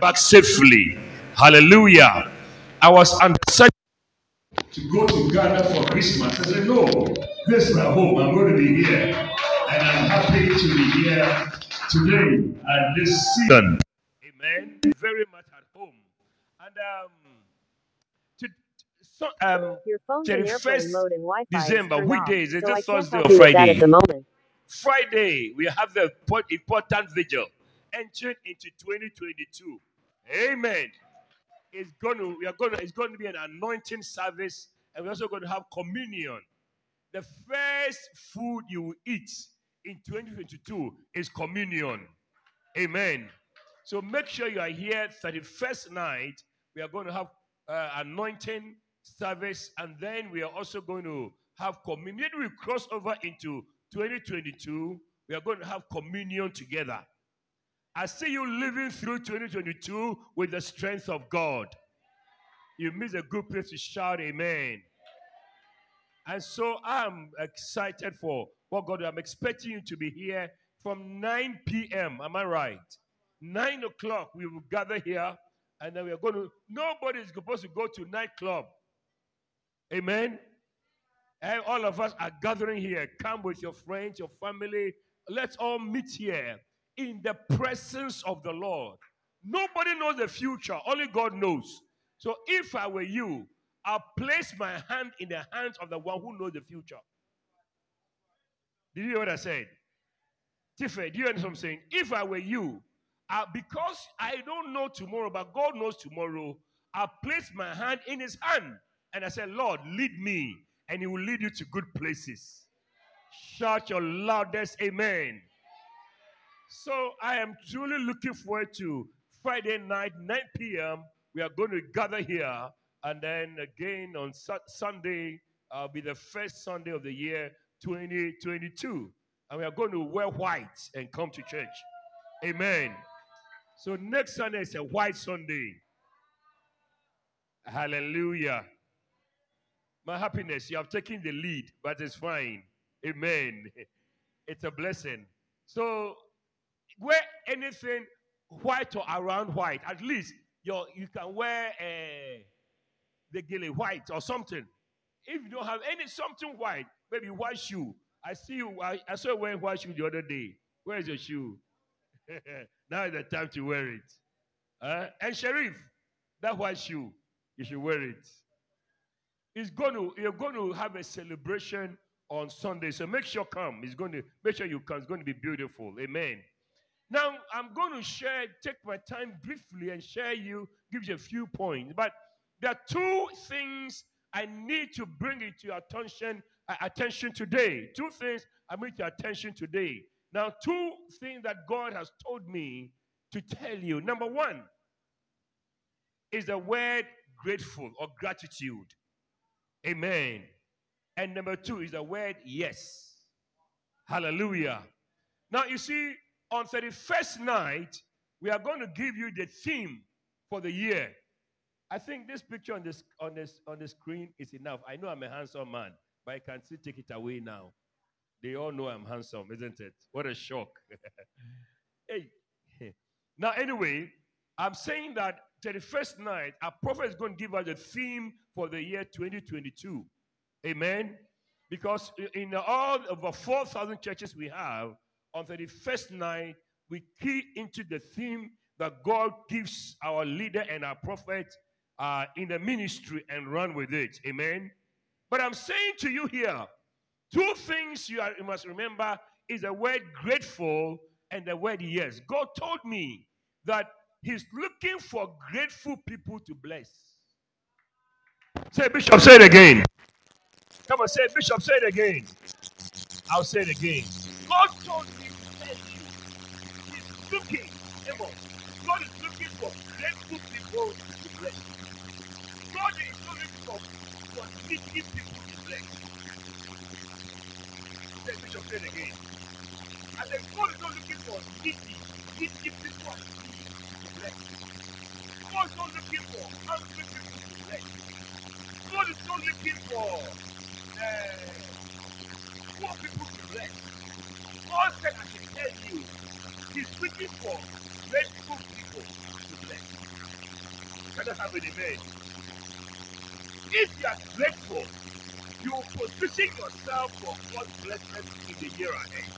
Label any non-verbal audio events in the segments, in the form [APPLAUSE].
back safely. Hallelujah. I was under such to go to Ghana for Christmas. I said, No, this is my home. I'm going to be here. And I'm happy to be here today at this season. Amen. Very much at home. And um, to, so, um, Your phone's in 31st airplane mode and Wi-Fi December, turned off, weekdays, is it I can't Thursday or you with that Friday? at the moment. Friday, we have the import- important vigil entering into 2022. Amen. It's going to, we are going to, it's going to be an anointing service, and we're also going to have communion. The first food you will eat in 2022 is communion. Amen. So make sure you are here 31st night. We are going to have uh, anointing service, and then we are also going to have communion. We cross over into 2022. We are going to have communion together. I see you living through 2022 with the strength of God. You miss a good place to shout amen. And so I'm excited for what God, I'm expecting you to be here from 9 p.m. Am I right? 9 o'clock, we will gather here, and then we are going to, nobody is supposed to go to nightclub. Amen. And all of us are gathering here. Come with your friends, your family. Let's all meet here in the presence of the Lord. Nobody knows the future, only God knows. So if I were you, I'll place my hand in the hands of the one who knows the future. Did you hear what I said? Tiffany, do you understand what I'm saying? If I were you, because I don't know tomorrow, but God knows tomorrow, I place my hand in his hand and I said, Lord, lead me, and he will lead you to good places. Shout your loudest amen. So I am truly looking forward to Friday night, 9 p.m. We are going to gather here, and then again on Su- Sunday, uh, be the first Sunday of the year 2022. And we are going to wear white and come to church. Amen. So next Sunday is a white Sunday. Hallelujah. My happiness, you have taken the lead, but it's fine. Amen. [LAUGHS] It's a blessing. So wear anything white or around white. At least your you can wear uh, the gilly white or something. If you don't have any something white, maybe white shoe. I see you. I, I saw you wearing white shoe the other day. Where is your shoe? [LAUGHS] now is the time to wear it. Uh, and Sheriff, that white shoe, you should wear it. It's going to you're going to have a celebration on Sunday, so make sure come. It's going to make sure you come. It's going to be beautiful. Amen. Now I'm going to share, take my time briefly and share you, give you a few points. But there are two things I need to bring it to your attention, uh, attention today. Two things I need your attention today. Now, two things that God has told me to tell you. Number one is the word grateful or gratitude. Amen. And number two is the word yes. Hallelujah. Now, you see, on 31st night, we are going to give you the theme for the year. I think this picture on this on this on the screen is enough. I know I'm a handsome man, but I can still take it away now. They all know I'm handsome, isn't it? What a shock. [LAUGHS] hey. Now, anyway, I'm saying that 31st night, our prophet is going to give us a theme for the year 2022. Amen. Because in all over 4,000 churches we have, on 31st night, we key into the theme that God gives our leader and our prophet uh, in the ministry and run with it. Amen. But I'm saying to you here, two things you, are, you must remember is the word grateful and the word yes. God told me that He's looking for grateful people to bless. Say, Bishop, say it again. Come on, say, Bishop, say it again. I'll say it again. God told me to tell you, He's looking, come. God is looking for grateful people to bless. God is looking for, for needy people to bless. Say, Bishop, say it again. I said, God is not looking for needy, needy people to bless. God is not looking for hungry people to bless. God is not looking for uh, people to bless. God said, I should tell you, He's looking for grateful people to bless. Can I have an amen? If you are grateful, you will position yourself for God's blessings in the year ahead.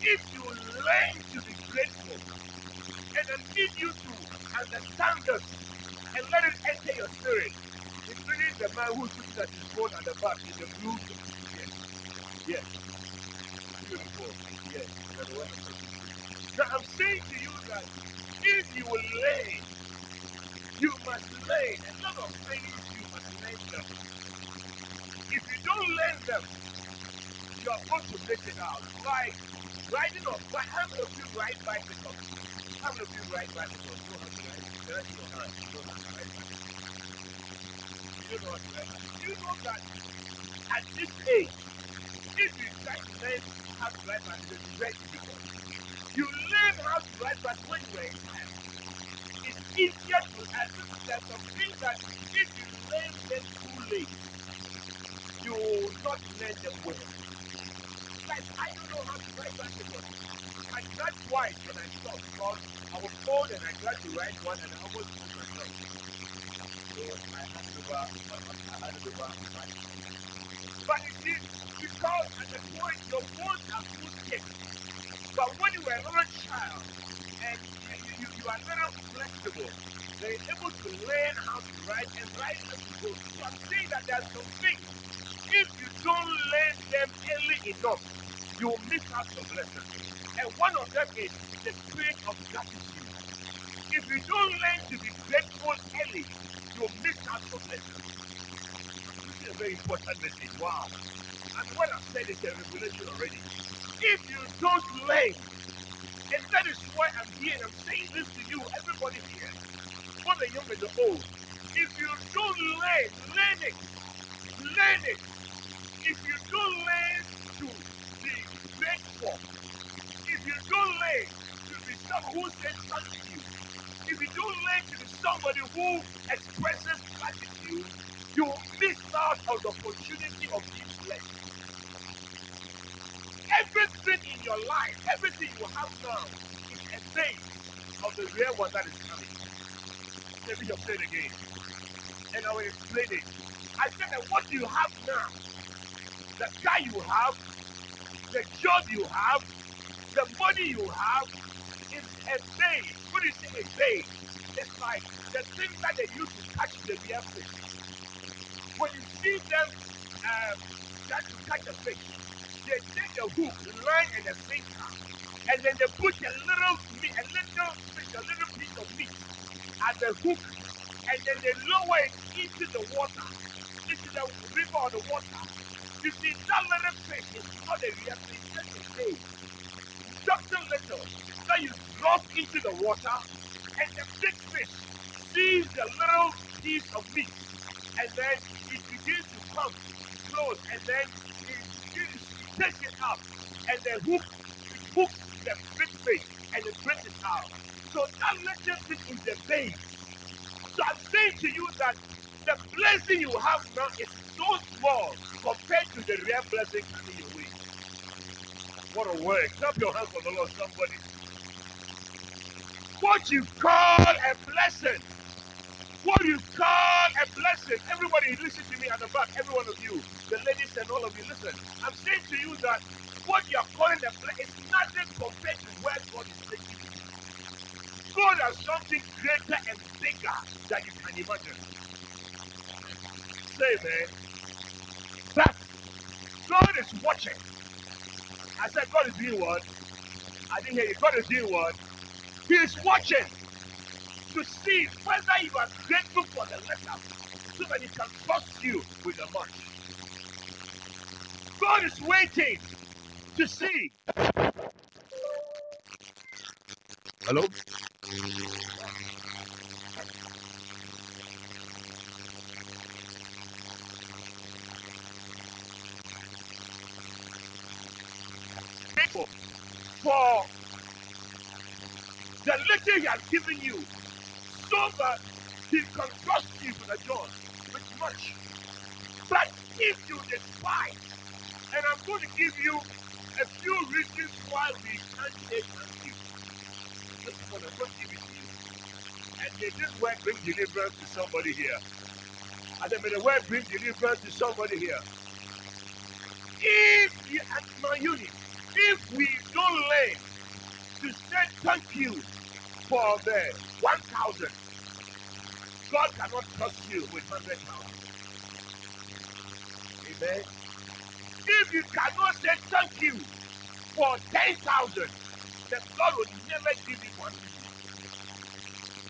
If you learn to be grateful and I need you to understand this and let it enter your spirit, including the man who sits at his phone at the back in the blue. Yes. Beautiful. Yes. Now I'm saying to you that if you will learn, you must learn. A lot of you must learn them. If you don't learn them, you are going to miss it out. Like riding on bike. How many of you ride bicycles? How many of you ride bicycles? You to ride. Bicycles. You know how to ride. Do you know that at this age, if you try to learn how to ride bicycles, it's very difficult. You learn how to ride bicycles when you are in time. It's easier to learn. There's some things that if you learn them too late, you will not learn them well. I don't know how to ride bicycles. I tried twice and I stopped because I was cold and I tried to ride one and I almost broke myself. So I I because at the point your bones are too thick. But when you were a child and you, you, you, are little flexible, they're able to learn how to ride and ride as you go. So I'm saying that there's some things, if you don't learn them early enough, you will miss out your blessing. And one of them is the spirit of gratitude. If you don't learn to be grateful early, you will miss out your blessing. This is a very important message. Wow. And what I've said is a revelation already. If you don't learn, and that is why I'm here and I'm saying this to you, everybody here, both the young and the old. If you don't learn, learn it. Learn it. If you don't learn to be grateful, if you don't learn to be someone who says thank you, if you don't learn to be somebody who expresses gratitude, you will miss out on the opportunity of being blessed. Everything in your life, everything you have now, is a thing of the real one that is coming. Let me just say it again. And I will explain it. I said that what you have now, the car you have, the job you have, the money you have, is a thing. What is a thing? It's like the things that they use to catch the real fish. When you see them um, to catch a fish, they take the hook, line, and the sinker, and then they put a little meat, a little fish, a little piece of meat at the hook, and then they lower it into the water, into the river or the water. You see, that little fish is not a real just a bait. Just a little that you drop into the water, and the big fish sees the little piece of meat, and then it begins to come close, and then it, it takes it up, and the hook hooks the big fish, and it brings it out. So that little fish is the bait. So I'm saying to you that the blessing you have now is so small compared to the real blessing coming your way. What a word. Clap your hands for the Lord, somebody. What you call a blessing. What you call a blessing. Everybody listen to me at the back, every one of you, the ladies and all of you, listen. I'm saying to you that what you are calling a blessing is nothing compared to where God is taking you. God has something greater and bigger than you can imagine. Say, man. God is watching. I said, God is doing what? I didn't hear you. God is doing what? He is watching to see whether you are grateful for the letter so that He can trust you with the much. God is waiting to see. Hello? Little He has given you so that He can trust you with the joy, with much. But if you despise, and I'm going to give you a few reasons why we can't say thank you. And may this word bring deliverance to somebody here. I said, may the word bring deliverance to somebody here. If you at my unit, if we don't learn to say thank you for the 1,000, God cannot trust you with 100,000. Amen. If you cannot say thank you for 10,000, then God will never give you one.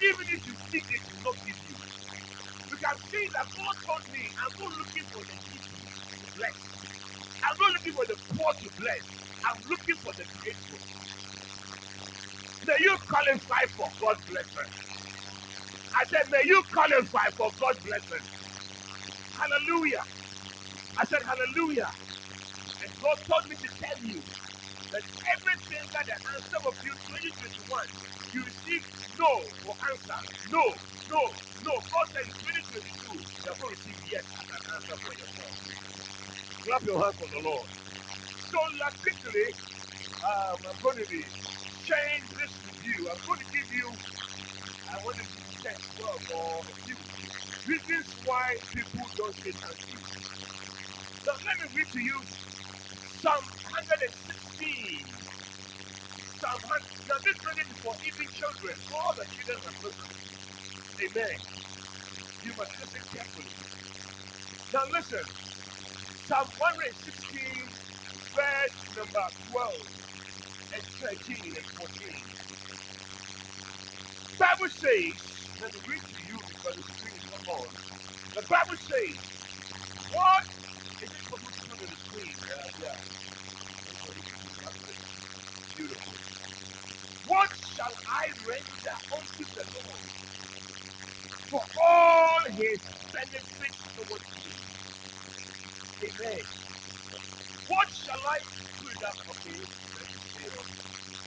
Even if you think it will not give you. You can see that God told me, I'm not looking for the needy to bless. I'm not looking for the poor to bless. I'm looking for the grateful. May you qualify for God's blessing. I said, may you qualify for God's blessing. Hallelujah. I said, hallelujah. And God told me to tell you that everything that the answer of you 2021, you receive no for answer. No, no, no. God said in 2022, you're going to receive yes as an answer for yourself. Clap your hands for the Lord. So, like quickly, um, I'm going to be sharing this you. I'm going to give you, I want to check 12 or a few reasons why people don't thank you. Now, let me read to you Psalm 116. Psalm 100. Now, this is for even children. All the children are listening. Amen. You must listen carefully. Now, listen. Psalm 116, verse number 12 and 13 and 14. Bible says, let me read to you because the screen is not on. The Bible says, what is it supposed to put on the screen? Uh, yeah. Beautiful. What shall I render unto the Lord for all his benefits towards me? Amen. What shall I put it up? Okay.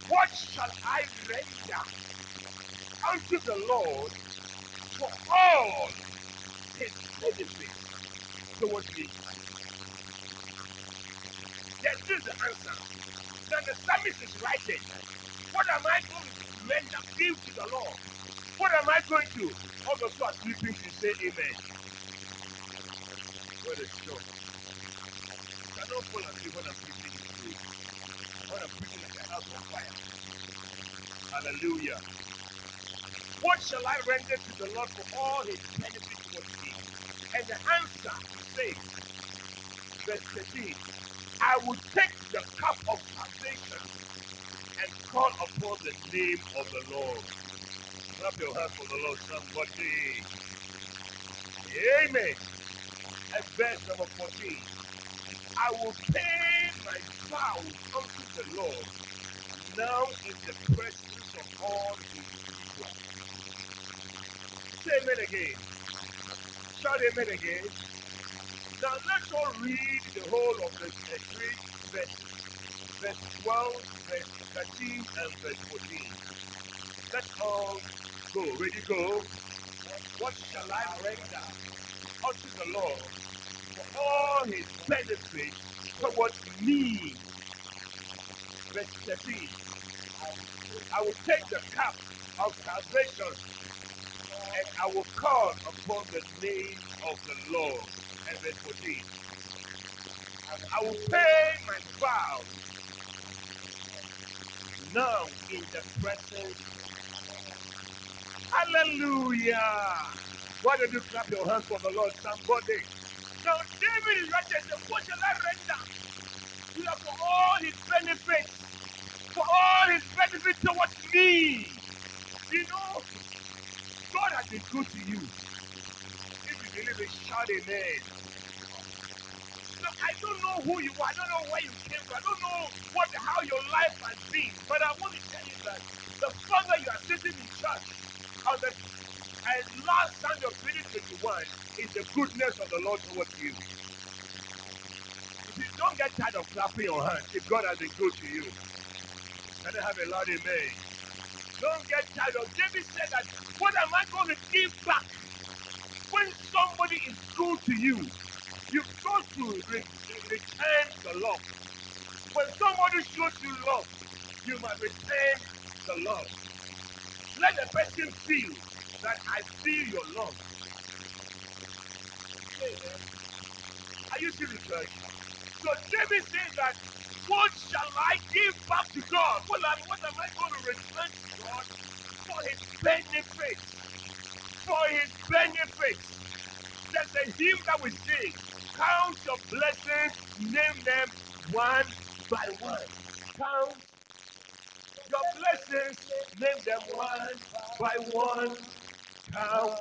What shall I render unto the Lord for all his benefits towards me? Is the answer. Then the psalmist is writing, What am I going to render, give to the Lord? What am I going to? All those who are sleeping should say amen. What a show. I don't fall asleep when I'm preaching. When I'm preaching fire. Hallelujah. What shall I render to the Lord for all his benefits towards me? And the answer says, verse 13, I will take the cup of salvation and call upon the name of the Lord. Clap your hands for the Lord, somebody. Amen. And verse number 14. I will pay my vows unto the Lord now in the presence of all his. Say amen again. Shout amen again. Now let's all read the whole of the three verses. Verse 12, verse 13, and verse 14. Let's all go. Ready, go. What shall I render unto the Lord for all his benefits towards me? Verse 13. I will take the cup of salvation and I will call upon the name of the Lord. And verse 14. I will pay my vows now in the presence. Hallelujah. Why don't you clap your hands for the Lord, somebody? Now, David is right there. What shall I render? You are for all his benefits, for all his benefits towards me. You know, God has been good to you. If you believe it, shout amen. Look, I don't know who you are. I don't know where you came from. I don't know what how your life has been. But I want to tell you that the further you are sitting in church on the and last Sunday of 2021 is the goodness of the Lord towards you. If you don't get tired of clapping your hands, if God has been good to you, can I have a loud amen? Don't get tired of David said that what am I going to give back when somebody is good to you? You've got to re- return the love. When somebody shows you love, you must return the love. Let the person feel that I feel your love. Are you still in church? So David says that what shall I give back to God? What am, what am I going to return to God for his benefit? For his benefit. There's a hymn that we sing. Count your blessings, name them one by one. Count your blessings, name them one by one. Count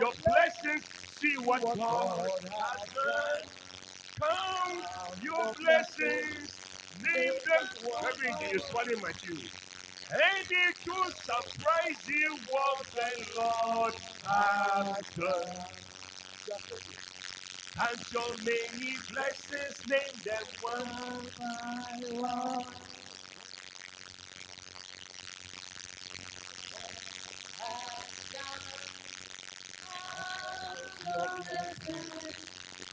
your blessings, see what God has done. Count your blessings, name them. Everything you're swallowing my shoes. And it will surprise you what the Lord done. Count your many blessings, name them one by one.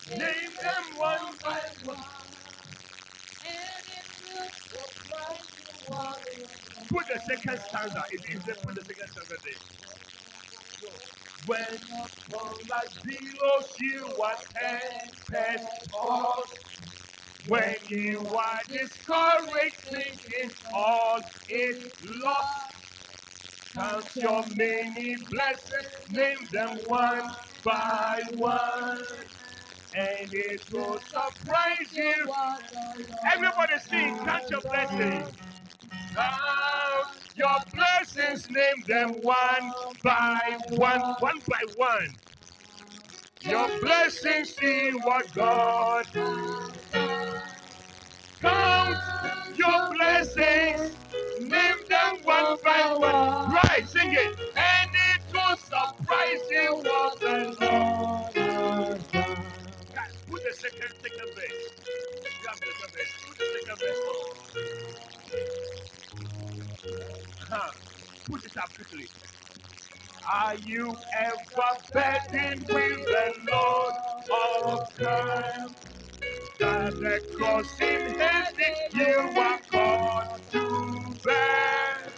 Name them one by one. Put the second stanza. If you put the second stanza there. When from you are tempest tossed. When you are discouraged, thinking all is lost. Count your many blessings, name them one by one. And it will surprise you. Everybody sing, count your blessings. Count your blessings, name them one by one, one by one. Your blessings, see what God. Count your blessings, name them one by one. Right, sing it. And it will surprise you what the Lord. Guys, put the second, second verse. Grab the second verse. Put the second verse. Huh. Put it up quickly. Are you ever burdened with the Lord of time? That the cross in heaven you are called to bear.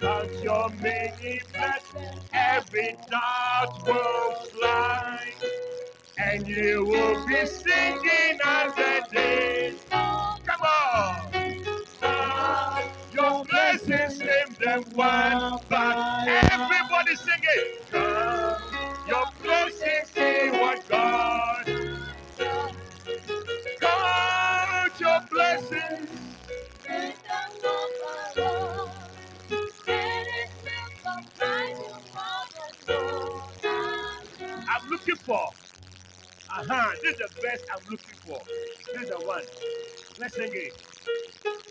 Count your many blessings, every doubt will fly. And you will be singing as the days. Come on! Count your blessings, name them one by Everybody sing it! Count your blessings, see what God. Count your blessings. I'm looking for. Uh-huh. This is the best I'm looking for. This is the one. Let's sing it.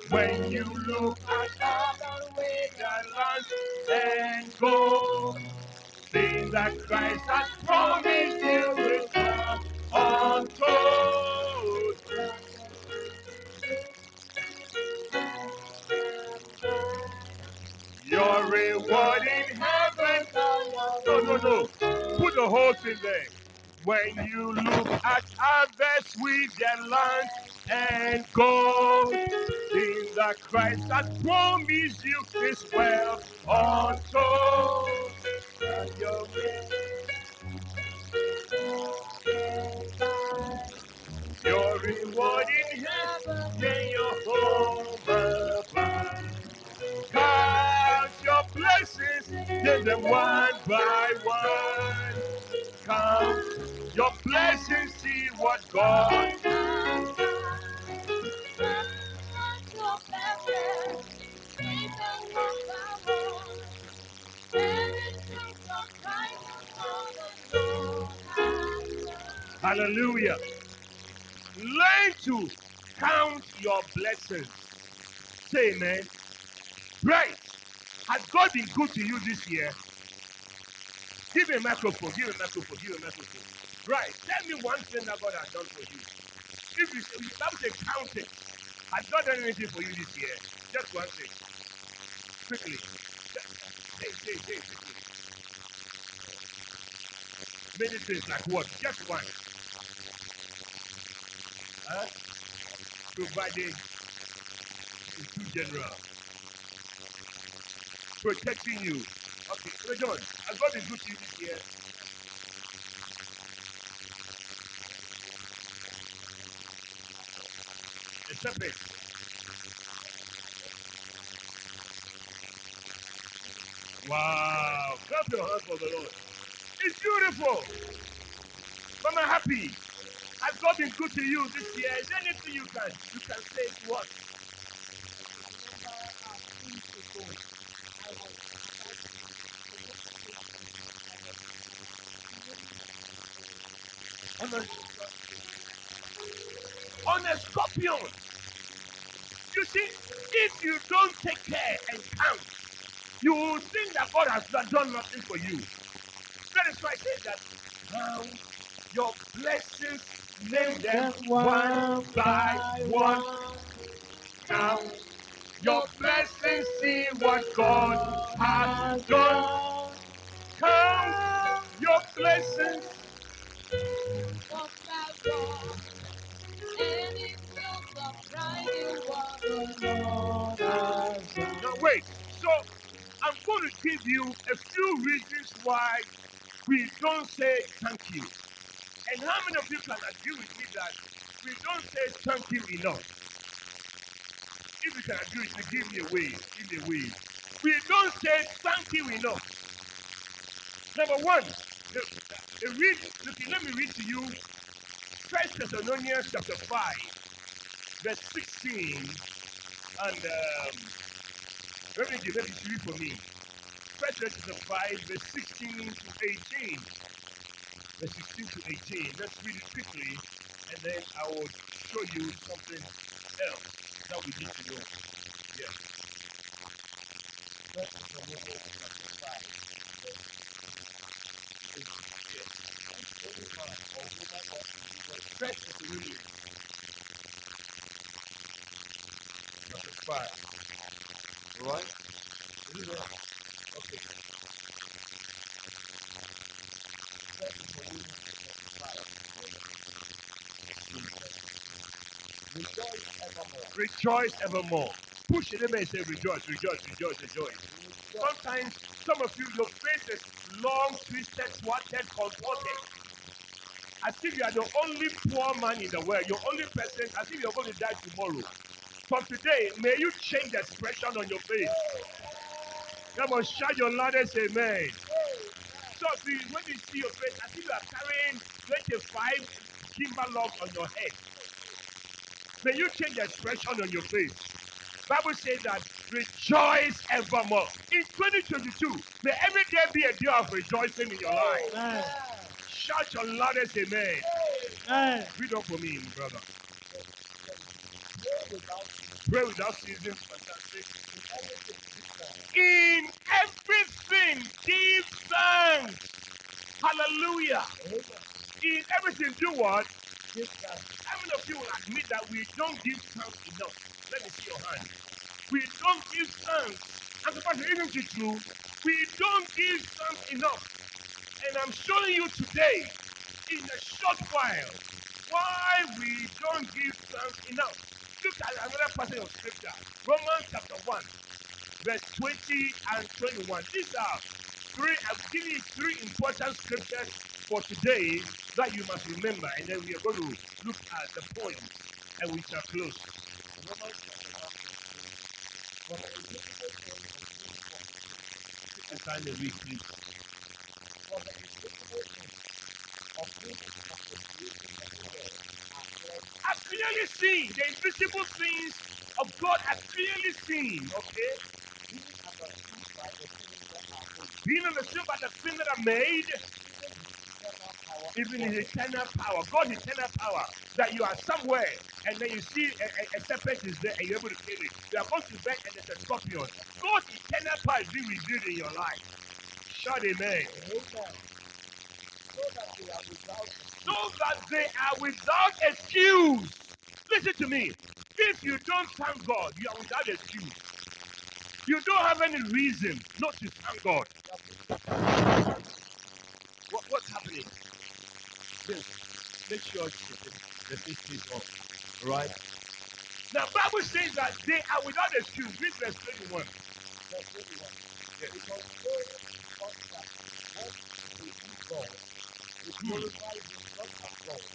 When you look at other way the land and go, things that Christ has promised you will come untold. Your reward in heaven. No, no, no. Put the whole thing there. When you look at others with their land and gold, things that Christ has promised you is well untold. And your Your reward in heaven, may your home. Count your blessings, give them one by one. Count your blessings, see what God. Hallelujah. Learn to count your blessings. Say amen. Right. Has God been good to you this year? Give me a microphone. Give me a microphone. Give me a microphone. Right. Tell me one thing that God has done for you. If you that was a counting, has God done anything for you this year? Just one thing. Quickly. Say, say, say, quickly. Many things like what? Just one. Huh? Providing is too general. Protecting you. Okay, Brother John, has God been good to here. The serpent. Wow. Clap your hands for the Lord. It's beautiful. Mama, happy. Has God been good to you this year? Is there anything you can you can say to us? On a, on a scorpion. You see, if you don't take care and count, you will think that God has done nothing for you. That is why I say that count your blessings, name them one by one. Count your blessings, see what God has done. Count your blessings. Now wait. So I'm going to give you a few reasons why we don't say thank you. And how many of you can agree with me that we don't say thank you enough? If you can agree me, give me a wave. Give me a wave. We don't say thank you enough. Number one, the, the read, okay, let me read to you First Thessalonians chapter 5, verse 16. And um, let me give let me read for me. First Thessalonians 5, verse 16 to 18. Verse 16 to 18. Let's read it quickly, and then I will show you something else that we need to know. Yeah. First Thessalonians chapter 5, verse 16. Yeah. First Thessalonians chapter 5. All right? Is it there? Okay. First Thessalonians chapter 5. Rejoice evermore. Rejoice evermore. Push it in and say rejoice, rejoice, rejoice, rejoice. Sometimes some of you, your face is long, twisted, swatted, contorted. As if you are the only poor man in the world, your only person, as if you're going to die tomorrow. From today, may you change the expression on your face. Come on, shout your loudest amen. So you, when you see your face, as if you are carrying 25 timber logs on your head. May you change the expression on your face. Bible says that rejoice evermore. In 2022, may every day be a day of rejoicing in your life. Amen. Shout your loudest amen. Amen. Read up for me, brother. Pray without ceasing. In everything, give thanks. Hallelujah. In everything, do what? Give thanks. Many of you will admit that we don't give thanks enough? Let me see your hand. We don't give thanks. As a person, even to true, we don't give thanks enough. And I'm showing you today, in a short while, why we don't give thanks enough. Look at another passage of scripture, Romans chapter 1, verse 20 and 21. These are three, I'm giving you three important scriptures for today that you must remember, and then we are going to look at the point and we shall close. Romans chapter 1, verse 20. Take the time to read, please. For the invisible things of which of the creation of the world are clearly seen. The invisible things of God are clearly seen. Okay? Being understood by the things that are made. Being understood by the things that are made. Even his eternal power, God's eternal power, that you are somewhere and then you see a, a, a serpent is there and you're able to kill it. You are going to bed and there's a scorpion. God's eternal power is being revealed in your life. Shout amen. So that they are without excuse. Listen to me. If you don't thank God, you are without excuse. You don't have any reason not to thank God. What, what's happening? this. Make sure the things is off. Right? Now, Bible says that they are without excuse. Read verse 21. Verse 21. Yes.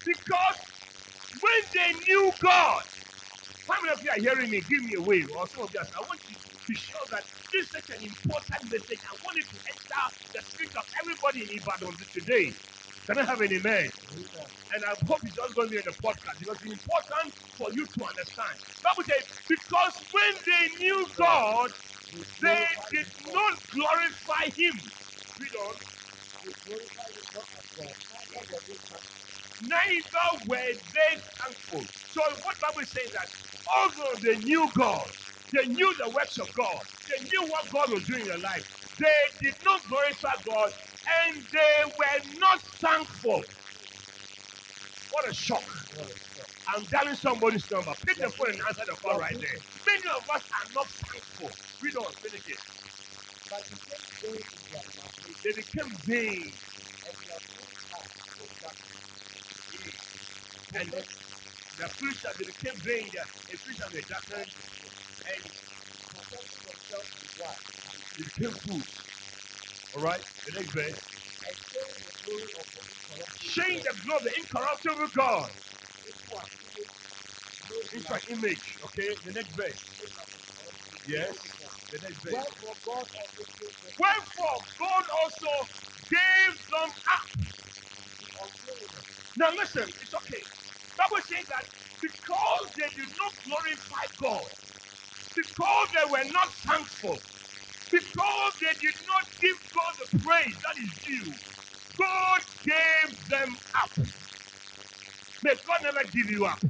Because when they knew God, how many of you are hearing me? Give me a wave or some of you. I want you to show that this is such an important message. I want it to enter the spirit of everybody in Ibadan today. Can I have an amen? And I hope it's just going to be in the podcast because it's important for you to understand. Bible says, because when they knew God, they did not glorify Him. Read on. Neither were they thankful. So what Bible saying that although they knew God, they knew the works of God, they knew what God was doing in their life, they did not glorify God and they were not thankful. What a shock. I'm dialing somebody's number. Pick the phone and answer the call right there. Many of us are not thankful. We don't finish it. They became vain. And the, preacher, they became vain. The preacher, they darkened. And they became fools. All right, the next verse. Change the glory of the incorruptible God into an image. Okay, the next verse. Yes, the next verse. Wherefore God also gave them up. Now listen, it's okay. Bible says that because they did not glorify God, because they were not thankful, because they did not give God the praise that is due, God gave them up. May God never give you up.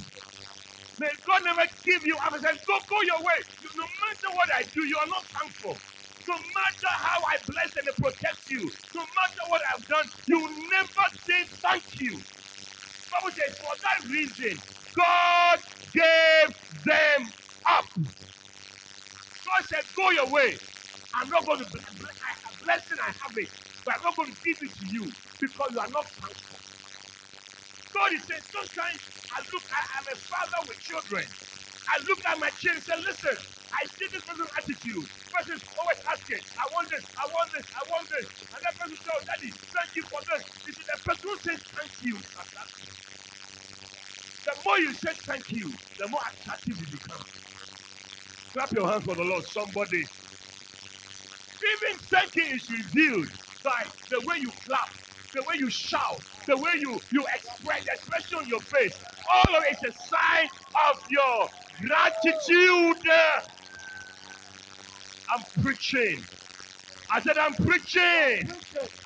May God never give you up and say, Go, go your way. No matter what I do, you are not thankful. No matter how I bless and protect you, no matter what I've done, you never say thank you. Bible says, for that reason, God gave them up. God said, Go your way. I'm not going to bless, blessing I have it, I'm not going to give it to you because you are not thankful. God is saying, sometimes I look, I am a father with children. I look at my children and say, listen, I see this person's attitude. Person is always asking, I want this, I want this, I want this. And that person says, Daddy, thank you for this. You see, the person who says thank you The more you say thank you, the more attractive you become. Clap your hands for the Lord, somebody. Even thanking is revealed the way you clap, the way you shout, the way you, you express, the expression on your face. All of it is a sign of your gratitude. I'm preaching. I said, I'm preaching.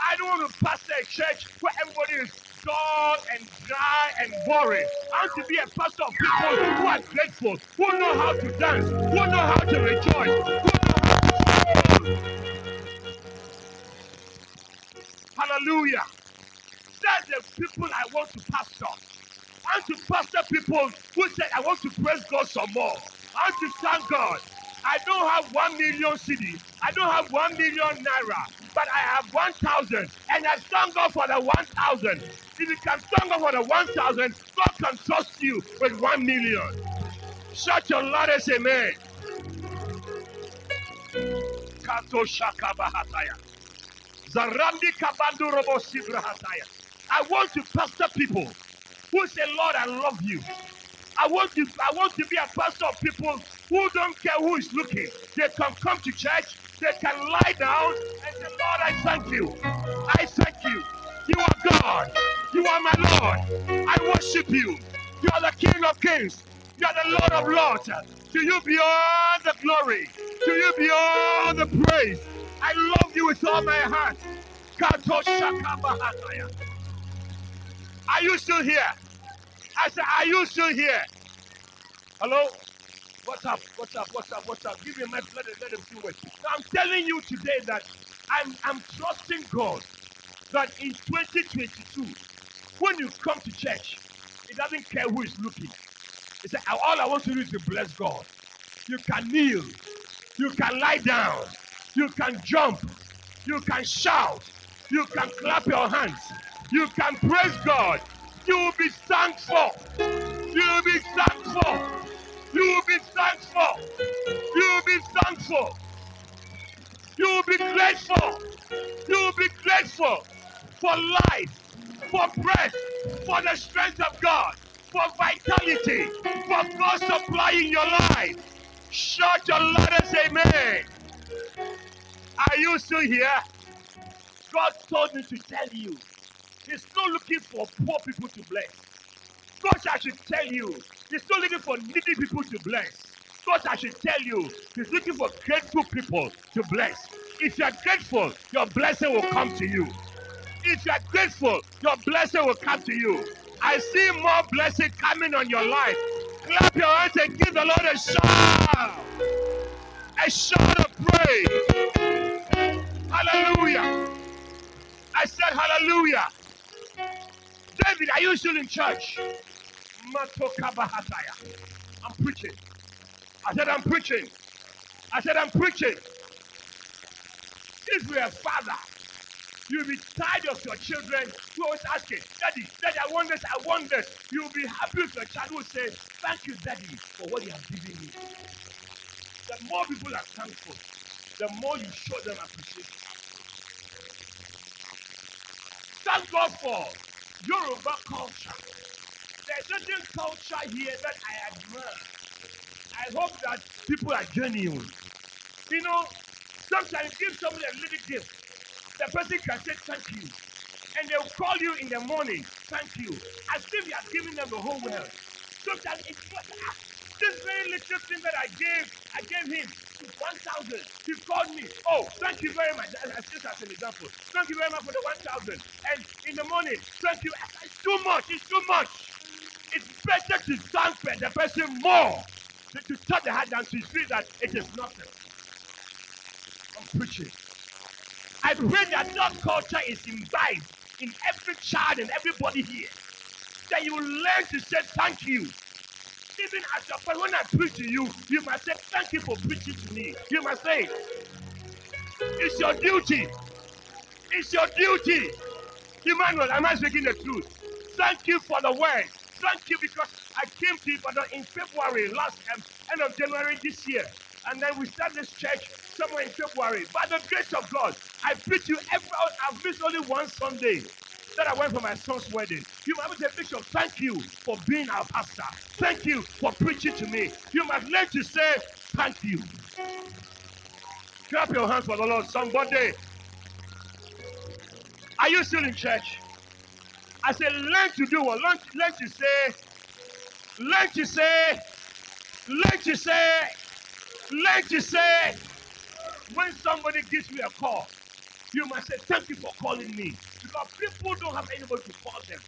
I don't want to pastor a church where everybody is dull and dry and boring. I want to be a pastor of people who are grateful, who know how to dance, who know how to rejoice, who know how to Hallelujah. That's the people I want to pastor. I want to pastor people who say, I want to praise God some more. I want to thank God. I don't have one million cedis. I don't have one million naira, but I have one thousand, and I thank God for the one thousand. If you can thank God for the one thousand, God can trust you with one million. Shut your loudest amen. Kato shaka bahataya. Zarandi kabandu robo sibrahataya. I want to pastor people who say, Lord, I love you. I want to I want to be a pastor of people who don't care who is looking. They can come to church, they can lie down and say, Lord, I thank you. I thank you. You are God. You are my Lord. I worship you. You are the King of Kings. You are the Lord of Lords. To you be all the glory. To you be all the praise. I love you with all my heart. Are you still here? I said, Are you still here? Hello? What's up? What's up? What's up? What's up? Give me a mic. Let, let him do it. So I'm telling you today that I'm, I'm trusting God that in 2022, when you come to church, it doesn't care who is looking. He said, All I want to do is to bless God. You can kneel, you can lie down, you can jump, you can shout, you can clap your hands, you can praise God. You will be thankful. You will be thankful. You will be thankful. You will be thankful. You will be grateful. You will be grateful for life, for breath, for the strength of God, for vitality, for God supplying your life. Shout your loudest amen. Are you still here? God told me to tell you, He's not looking for poor people to bless. God, I should tell you, He's not looking for needy people to bless. God, I should tell you, He's looking for grateful people to bless. If you are grateful, your blessing will come to you. If you are grateful, your blessing will come to you. I see more blessing coming on your life. Clap your hands and give the Lord a shout. A shout of praise. Said hallelujah. David, are you still in church? I'm preaching. I said I'm preaching. I said I'm preaching. A father, you'll be tired of your children who always asking, Daddy, Daddy, I want this, I want this. You'll be happy if your child will say, Thank you, Daddy, for what you have given me. The more people are thankful, the more you show them appreciation. Thank God for Yoruba culture. There's certain culture here that I admire. I hope that people are genuine. You know, sometimes give somebody a little gift. The person can say thank you. And they'll call you in the morning, thank you. As if you are giving them the whole world. Sometimes it's ah, this very little thing that I gave, I gave him one thousand. He called me. Oh, thank you very much. I just as an example. Thank you very much for the one thousand. And in the morning, thank you. It's too much. It's too much. It's better to thank the person more than to touch the heart than to see that it is nothing. I'm preaching. I pray that that culture is imbibed in every child and everybody here. That you learn to say thank you. Even as your friend, when I preach to you, you must say thank you for preaching to me. You must say, it's your duty. It's your duty. Emmanuel, am I speaking the truth? Thank you for the word. Thank you because I came to Ibadan in February last um, end of January this year. And then we start this church somewhere in February. By the grace of God, I preach you every I've missed only one Sunday that I went for my son's wedding. You must say, Bishop, thank you for being our pastor. Thank you for preaching to me. You must learn to say thank you. Clap your hands for the Lord. Somebody. Are you still in church? I said, learn to do what? Learn, learn to say, learn to say, learn to say, learn to say, when somebody gives me a call, you must say, thank you for calling me. Because people don't have anybody to call them.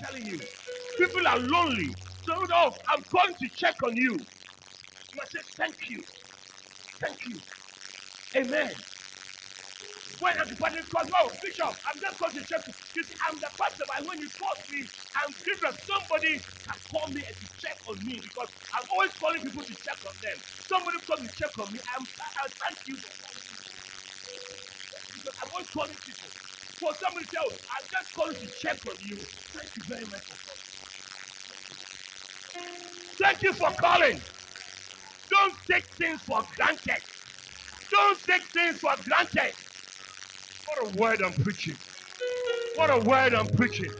Telling you. People are lonely. So, no, I'm going to check on you. You must say, thank you. Thank you. Amen. When everybody calls, oh, Bishop, I'm just going to check. You see, I'm the pastor, but when you call me, I'm different. Somebody can call me and check on me because I'm always calling people to check on them. Somebody calls to check on me. I'm, I thank you. Because I'm always calling people. For somebody to tell, I'm just calling to check on you. Thank you very much. Thank you for calling. Don't take things for granted. Don't take things for granted. What a word I'm preaching. What a word I'm preaching.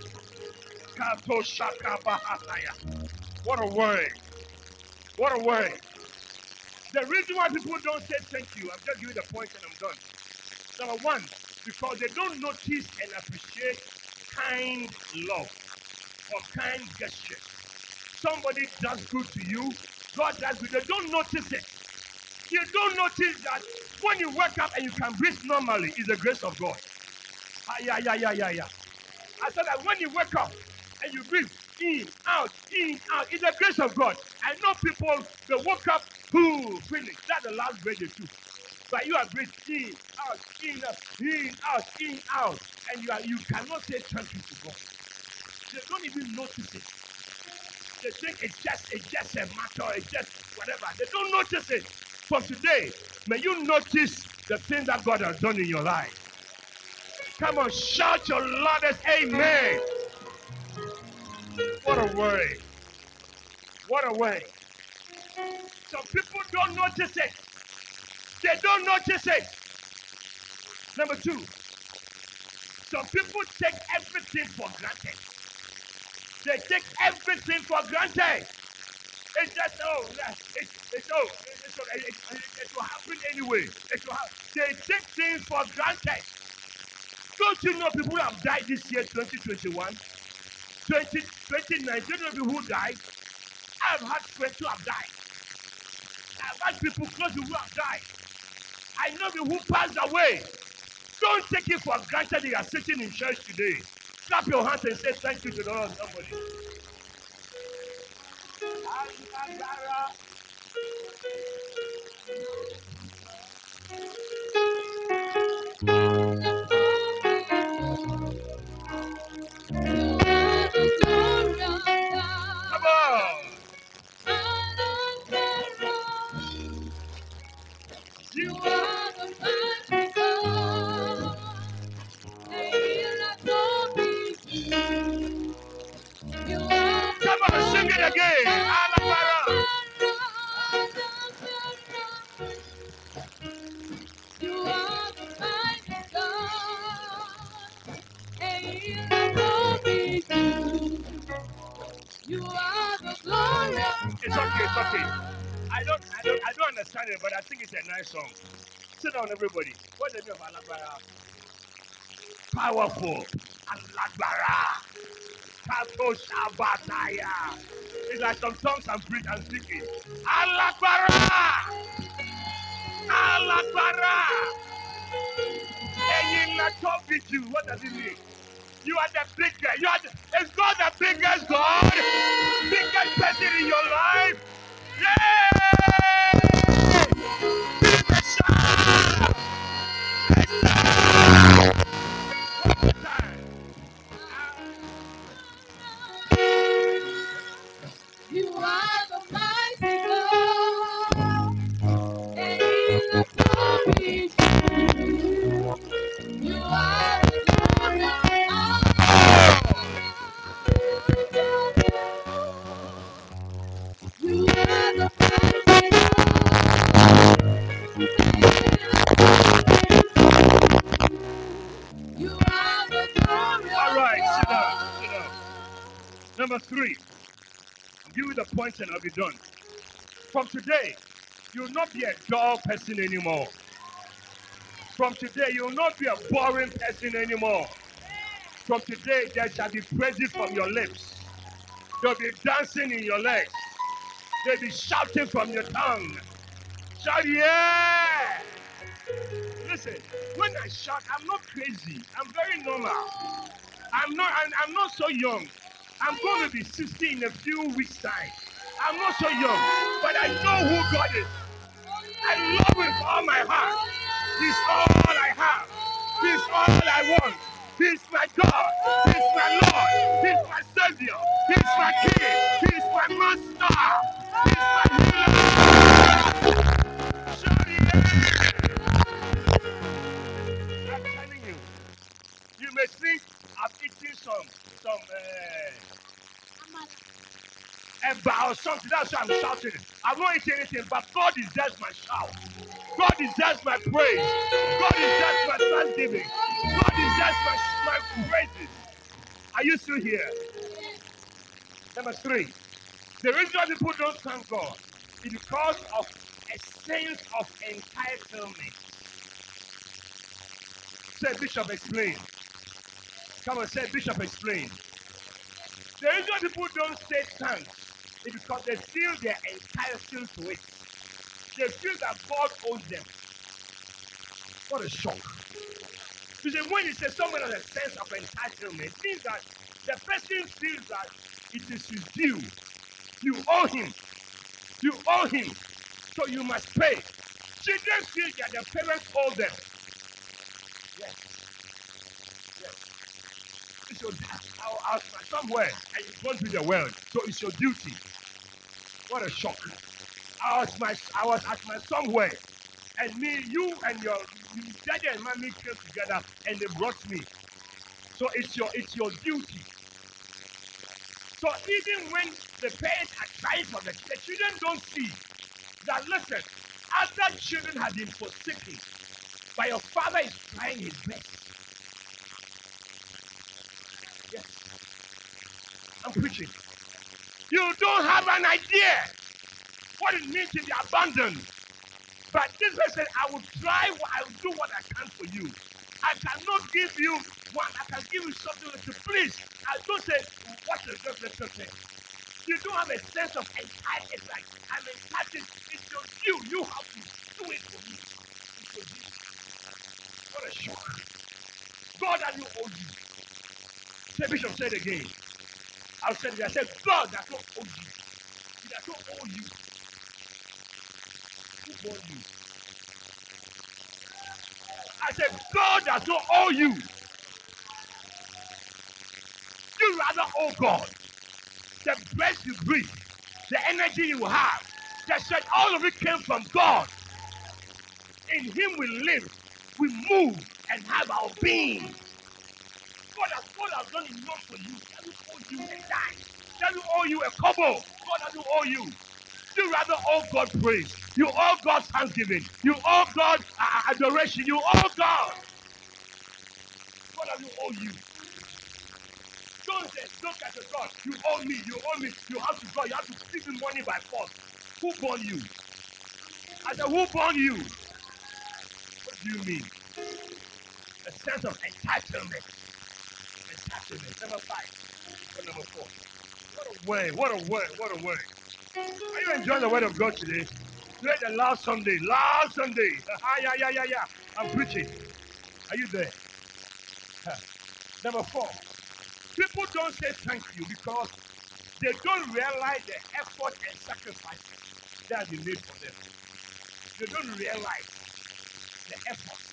What a word. What a word. The reason why people don't say thank you, I'm just giving the point and I'm done. Number one, because they don't notice and appreciate kind love or kind gesture. Somebody does good to you, God does good. They don't notice it. You don't notice that when you wake up and you can breathe normally, is the grace of God. Ah, yeah, yeah, yeah, yeah, yeah. I said that when you wake up and you breathe in, out, in, out, it's the grace of God. I know people they woke up, who finish. That's the last breath they took. But you are breathing in, out, in, out, in, out, in, out, and you are you cannot say thank you to God. They don't even notice it. They think it's just it's just a matter, it's just whatever. They don't notice it. From today, may you notice the things that God has done in your life. Come on, shout your loudest amen. What a way. What a way. Some people don't notice it. They don't notice it. Number two, Some people take everything for granted. They take everything for granted. It's just oh, it's, it's oh, it's, it, it, it, will happen anyway. It will happen. They take things for granted. Don't you know people have died this year, 2021, 20, 2019? You know people who died. I've had friends who have died. I've had people close to who have died. I know people who passed away. Don't take it for granted you are sitting in church today. Clap your hands and say thank you to the Lord, somebody. Powerful. Alagbara. Kato Shabataya. It's like some songs I'm preaching and speaking. Alagbara. Alagbara. What does it mean? You are the biggest. You are the, is God the biggest God? Biggest person in your life? And I'll be done. From today, you will not be a dull person anymore. From today, you will not be a boring person anymore. From today, there shall be praises from your lips. There'll be dancing in your legs. There'll be shouting from your tongue. Shout, yeah! Listen, when I shout, I'm not crazy. I'm very normal. I'm not. I'm, I'm not so young. I'm going to be 60 in a few weeks' time. I'm not so young, but I know who God is. I love him with all my heart. He's all I have. He's all I want. He's my God. He's my Lord. He's my Savior. He's my King. He's my Master. He's I'm shouting. I'm not eating anything, but God deserves my shout. God deserves my praise. God deserves my thanksgiving. God deserves my, my praises. Are you still here? Number three. The reason why people don't thank God is because of a sense of entitlement. Say, Bishop, explain. Come on, say, Bishop, explain. The reason why people don't say thanks it's because they feel they're entitled to it. They feel that God owes them. What a shock. You see, when you say someone has a sense of entitlement, it means that the person feels that it is his due. You owe him. You owe him. So you must pay. Children feel that their parents owe them. Yes. Yes. It's your, I, I, somewhere and you go to the world. So it's your duty. What a shock. I was, my, I was at my somewhere. And me, you and your you, daddy and mommy came together and they brought me. So it's your it's your duty. So even when the parents are trying for the, the children don't see that listen, other children have been forsaken, but your father is trying his best. Yes. I'm preaching. You don't have an idea what it means to be abandoned. But this person, I will try, I will do what I can for you. I cannot give you one, I can give you something to please. I don't say, what is let us say. You don't have a sense of entitlement. Like, I'm entitled. It's your you. You have to do it for me. What a shock. God that you owe you. Say, Bishop, say it again. I'll say it. I said, God that not owe you. He does not owe you. Who bought you? I said, God does not owe you. You rather owe God. The breath you breathe, the energy you have, they said all of it came from God. In Him we live, we move, and have our being. God has, done enough for you. That will owe you a dime. That will owe you a couple. God doesn't owe you. You rather owe God praise. You owe God thanksgiving. You owe God uh, adoration. You owe God. God doesn't owe you. Don't say, look at the God. You owe me. You owe me. You have to go. You have to give me money by force. Who born you? I said, who born you? What do you mean? A sense of entitlement. Number five. Or number four. What a way, What a way, What a way. Are you enjoying the word of God today? Today, the last Sunday. Last Sunday. [LAUGHS] Ah, yeah, yeah, yeah, yeah. I'm preaching. Are you there? Number four. People don't say thank you because they don't realize the effort and sacrifice that been made for them. They don't realize the effort.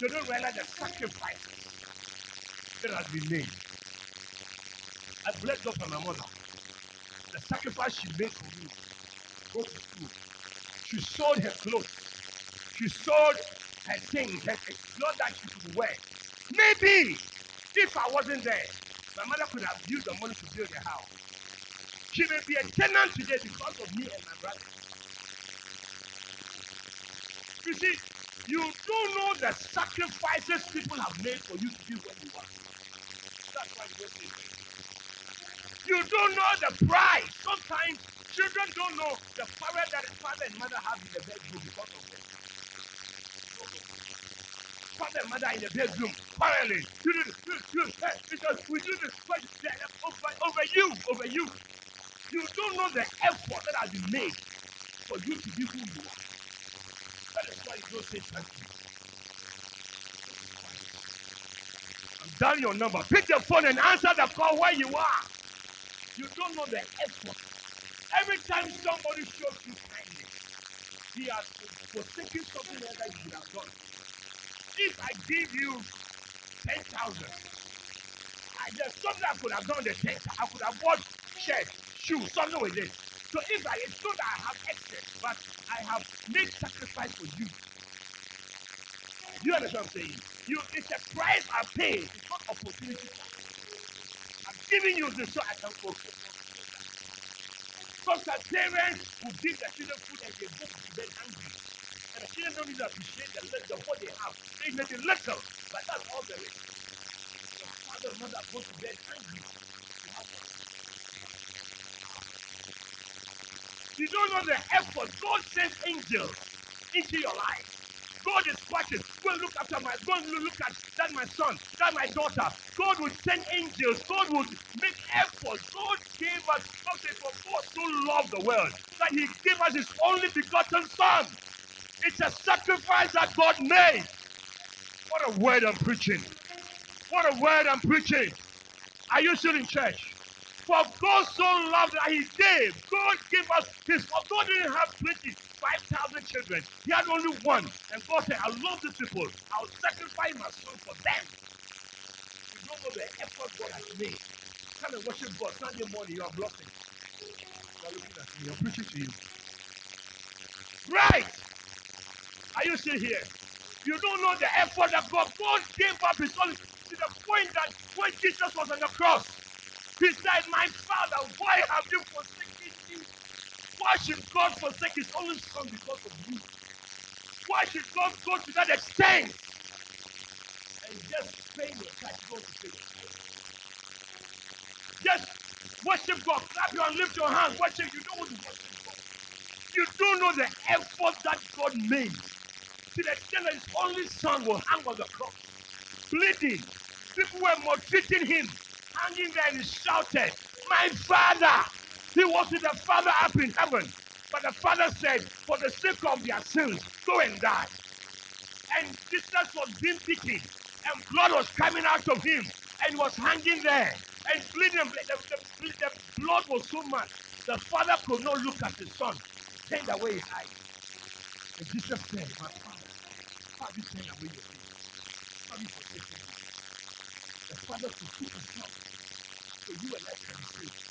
They don't realize the sacrifice that has been made. I bless God for my mother. The sacrifice she made for me. Go to school. She sold her clothes. She sold her things, her clothes that she could wear. Maybe if I wasn't there, my mother could have used the money to build a house. She may be a tenant today because of me and my brother. You see, you don't know the sacrifices people have made for you to be where you are. You don't know the price. Sometimes children don't know the power that the father and mother have in the bedroom because of. Father and mother in the bedroom quarreling. You do this, you, you, hey, because we do this over, over you, over you. You don't know the effort that has been made for you to be who you are. That is why you don't say thank you. I'm your number. Pick your phone and answer the call where you are. You don't know the effort. Every time somebody shows you kindness, he has forsaken something else that you would have done. If I give you 10,000, I there's something I could have done the 10,000. I could have bought shirt, shoes, something with this. So if I, it's not that I have excess, but I have made sacrifice for you. You understand what I'm saying? You, it's a price I pay. Opportunity. I'm giving you this so I can fulfill. Sometimes parents will give their children food and they go to bed hungry. And the children don't even appreciate the of what they have. They may be little, but that's all there is. Your father and mother go to bed what? You don't know the effort. God sends angels into your life. God is watching. Go and look after my. Go and look at that my son, that my daughter. God will send angels. God will make effort. God gave us something for God so love the world that He gave us His only begotten Son. It's a sacrifice that God made. What a word I'm preaching. What a word I'm preaching. Are you still in church? For God so loved that He gave. God gave us His. God didn't have 25,000 children. He had only one. And God said, I love these people. I'll sacrifice my son for them. You don't know the effort God has made. Come and worship God. Sunday morning, you are blessing. You are looking at me. I'm preaching to you. Right. Are you still here? You don't know the effort that God, God gave up his son to the point that when Jesus was on the cross, he said, My father, why have you forsaken? Why should God forsake his only son because of you? Why should God go to that extent and just pay your tax go to pay? Just Worship God. Clap your lift your hands. Worship. You don't want to worship God. You don't know the effort that God made. To the extent that his only son will hang on the cross, bleeding. People were maltreating him, hanging there, and he shouted, My father! He with the father up in heaven. But the father said, For the sake of their sins, go and die. And Jesus was being beaten, and blood was coming out of him, and was hanging there, and bleeding. The, the, the blood was so much, the father could not look at his son, turned away his eyes. And Jesus said, My father, have you turned away your? Why have you? The father could himself, so you and I.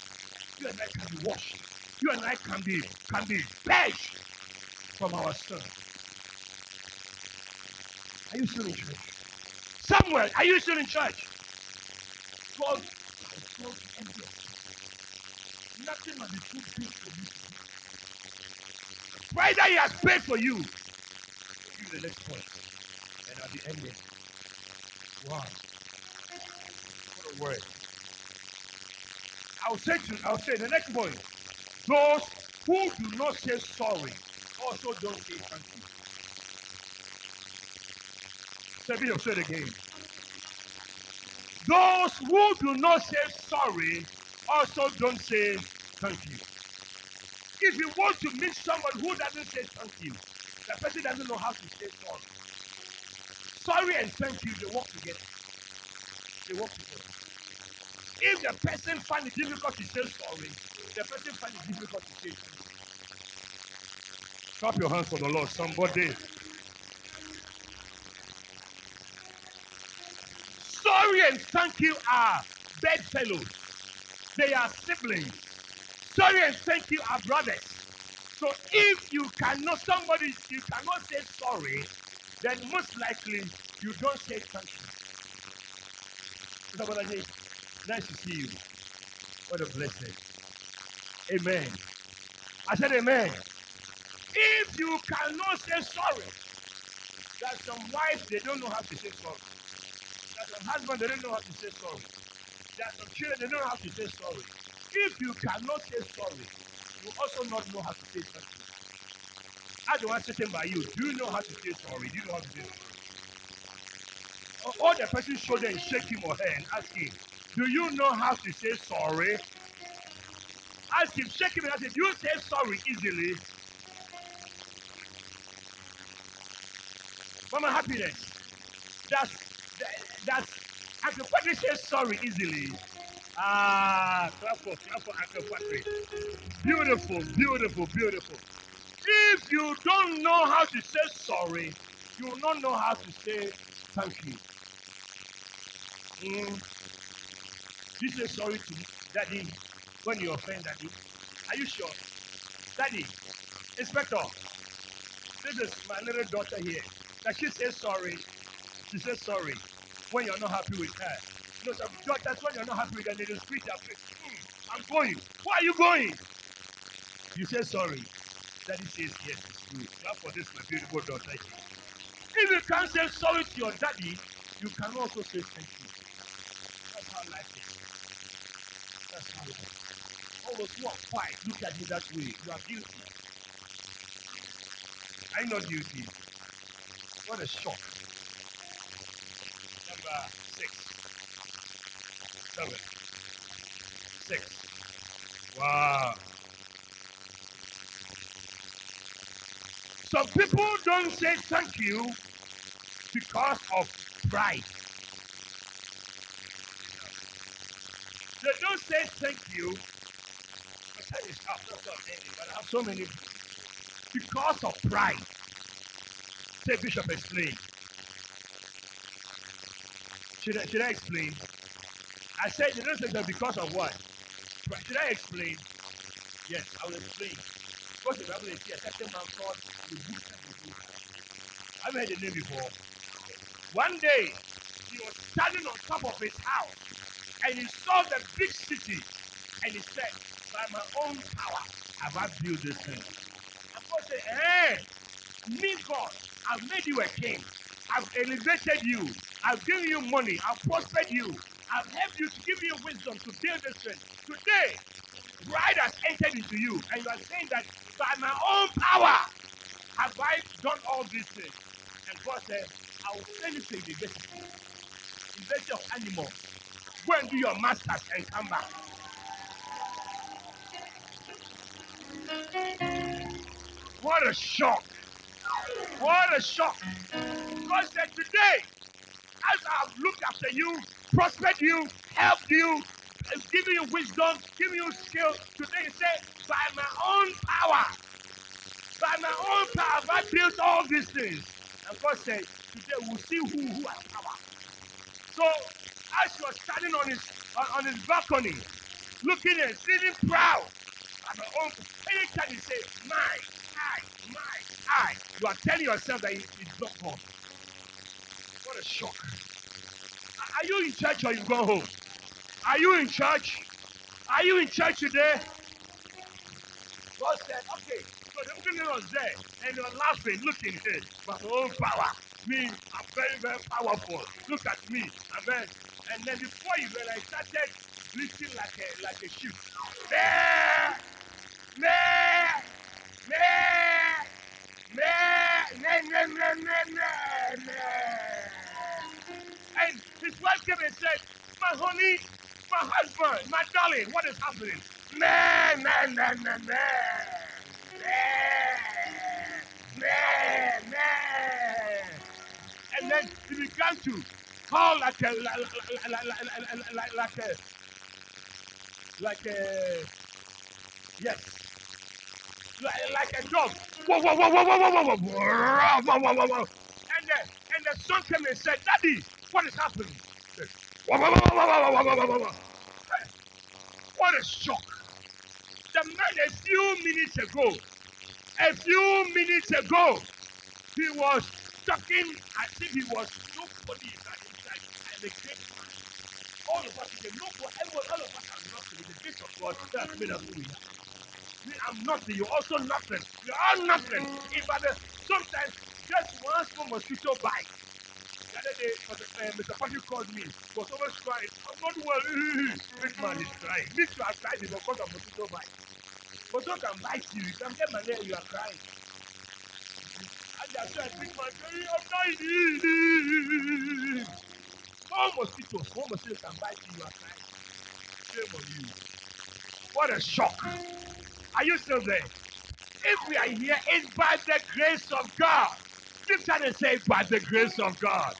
You and I can be washed. You and I can be can be purged from our sin. Are you still in church? Somewhere, are you still in church? God of. Nothing must be too big for you. The he has paid for you. Give the next point. And at the ending. Wow. What a word. I'll say to I'll say the next point. Those who do not say sorry also don't say thank you. Let me say it again. Those who do not say sorry also don't say thank you. If you want to meet someone who doesn't say thank you, the person doesn't know how to say sorry. Sorry and thank you, they work together. They work together. If the person finds it difficult to say sorry, the person finds it difficult to say you. Clap your hands for the Lord, somebody. Sorry and thank you are bedfellows. They are siblings. Sorry and thank you are brothers. So if you cannot, somebody, you cannot say sorry, then most likely you don't say thank you. Somebody, nice to see you. What a blessing. Amen. I said amen. If you cannot say sorry, there's some wives, they don't know how to say sorry. There's some husbands, they don't know how to say sorry. There's some children, they don't know how to say sorry. If you cannot say sorry, you also not know how to say sorry. I don't want sitting by you. Do you know how to say sorry? Do you know how to say sorry? All the person shoulder and shake him or her and ask him, Do you know how to say sorry? Ask him, shake him and ask him, you say sorry easily? Mama happiness. That's that, that's Uncle Patrick says sorry easily. Ah, clap for clap for Patrick. Beautiful, beautiful, beautiful. If you don't know how to say sorry, you will not know how to say thank you. Mm. You say sorry to daddy when you offend daddy. Are you sure? Daddy, Inspector, this is my little daughter here. That she says sorry? She says sorry when you're not happy with her. No, some daughters, when you're not happy with them, they their face. Mm, I'm going. Why are you going? You say sorry. Daddy says yes, it's good. Now for this, my beautiful daughter. If you can't say sorry to your daddy, you can also say thank you. Those who are quiet, look at me that way. You are guilty. I'm not guilty. What a shock. Number six. Seven. Six. Wow. Some people don't say thank you because of pride. They don't say thank you. I have so many because of pride. Say Bishop explain. Should I, should I explain? I said don't say that because of what? Should I explain? Yes, I will explain. Because the Bible is here, man called the I've heard the name before. One day, he was standing on top of his house and he saw the big city and he said, By my own power have I built this thing. And God said, Hey, me, God, I've made you a king. I've elevated you. I've given you money. I've prospered you. I've helped you to give you wisdom to build this thing. Today, pride has entered into you, and you are saying that by my own power have I done all these things. And God said, I will send you to the university of animals. Go and do your masters and come back. What a shock! What a shock! God said, Today, as I've looked after you, prospered you, helped you, given you wisdom, given you skill, today He said, By my own power, by my own power, I built all these things. And God said, Today we'll see who, who has power. So, as he was standing on his on, on his balcony, looking and feeling proud, by my own, anytime you say, My, I, my, I, you are telling yourself that it's not God. What a shock. Are you in church or you go home? Are you in church? Are you in church today? God said, okay, so the beginning was there, and you're laughing, looking at my own power. Me, I'm very, very powerful. Look at me. Amen. And then before you when I started bleating like a like a sheep. Meh, meh, meh, meh, meh, meh, meh, meh, meh. And his wife came and said, My honey, my husband, my darling, what is happening? Meh, meh, meh, meh, meh. Meh, meh, meh. And then he began to call like a like, like, like, a like a yes like a dog. And the and the son came and said, Daddy, what is happening? What a shock. The man a few minutes ago, a few minutes ago, he was talking as if he was nobody that inside and the great man. All of us, say, nobody, everyone, all of us are nothing. With the grace of God, that's made us who we are. Me, I'm nothing. You're also nothing. We are nothing. If I, sometimes just one small mosquito bite. The other day, uh, Mr. Patrick called me. Was always crying. I'm not well. Big man is crying. Me too, I cried because of mosquito bite. Mosquito can bite you. You can get malaria. You are crying. And I said, big man, I'm dying. Small mosquito, small mosquito can bite you. You are crying. Shame on you. What a shock. Are you still there? If we are here, it's by the grace of God. Hand and say, by the grace of God.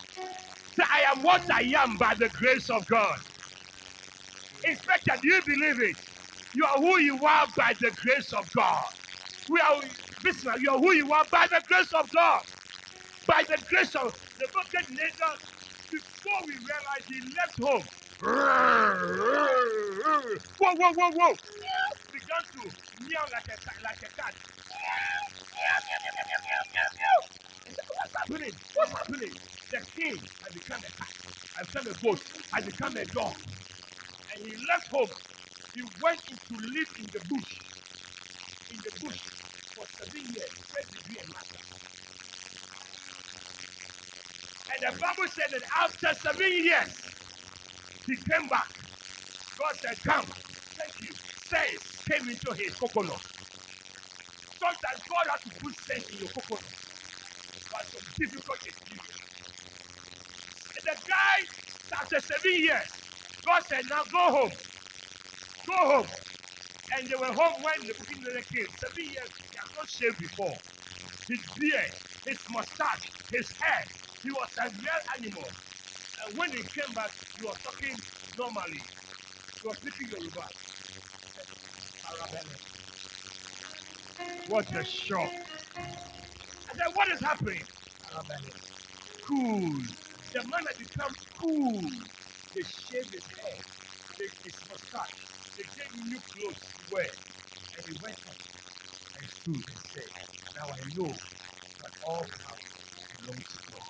Say, I am what I am by the grace of God. Inspector, do you believe it? You are who you are by the grace of God. We are listener, you are who you are by the grace of God. By the grace of the Book bucket later, before we realize he left home. Whoa, whoa, whoa, whoa. Began to meow like a cat, like a cat. What's happening? What's happening? The king had become a cat, had become a goat, had become a dog. And he left home. He went into live in the bush. In the bush for seven years. Did he and master? And the Bible said that after seven years, he came back. God said, Come. Thank you. Sense came into his coconut. Sometimes God has to put sense in your coconut. But some difficult experience. And the guy, after seven years, God said, Now go home. Go home. And they were home when the beginning came. Seven years, he had not shaved before. His beard, his mustache, his hair, he was a real animal. And when he came back, he was talking normally. He was speaking Yoruba. What a shock. I said, what is happening? Cool. The man had become cool. They shaved his hair. They, his mustache. They gave him new clothes to wear. And he went up and stood and said, Now I know that all power belongs to God.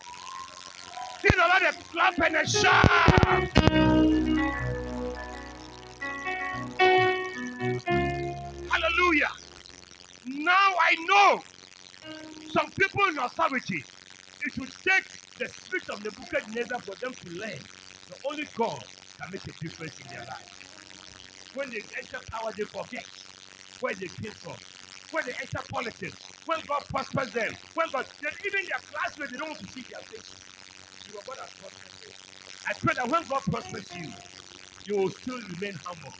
Give the Lord a clap and a shout. Hallelujah. Now I know some people in authority, it should take the spirit of Nebuchadnezzar for them to learn the only God can make a difference in their life. When they enter power, they forget where they came from. When they enter politics, when God prospers them, when God, even their classmates, they don't want to see their face. You are God has prospered. I pray that when God prospers you, you will still remain humble.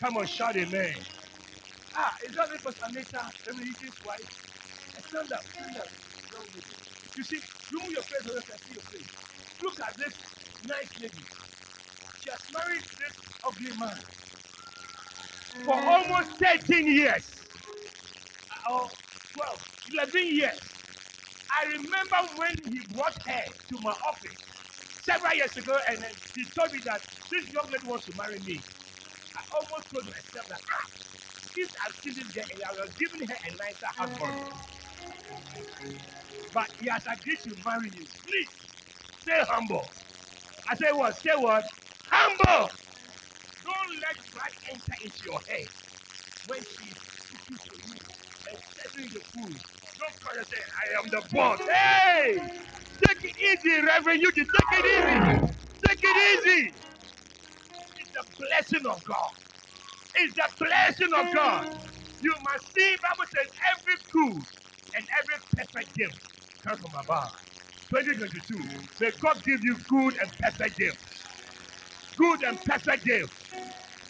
Come on, shout amen. Ah, is that it for Anita? Let me use twice. Stand up, stand up. You see, remove your face so I can see your face. Look at this nice lady. She has married this ugly man for almost 13 years. Uh, or 12, 11 years. I remember when he brought her to my office several years ago and then he told me that this young lady wants to marry me. I almost told myself that ah, see this girl, I was giving her a nicer husband. But he has agreed to marry you. Please stay humble. I say what? Say what? Humble. Don't let pride enter into your head when she's speaking to you and serving the food. Don't call and say, I am the boss. Hey! Take it easy, Reverend. You can take it easy. Take it easy. It's the blessing of God. It's the blessing of God. You must see, Bible says, every good and every perfect gift comes from above. 2022. May God give you good and perfect gifts. Good and perfect gifts.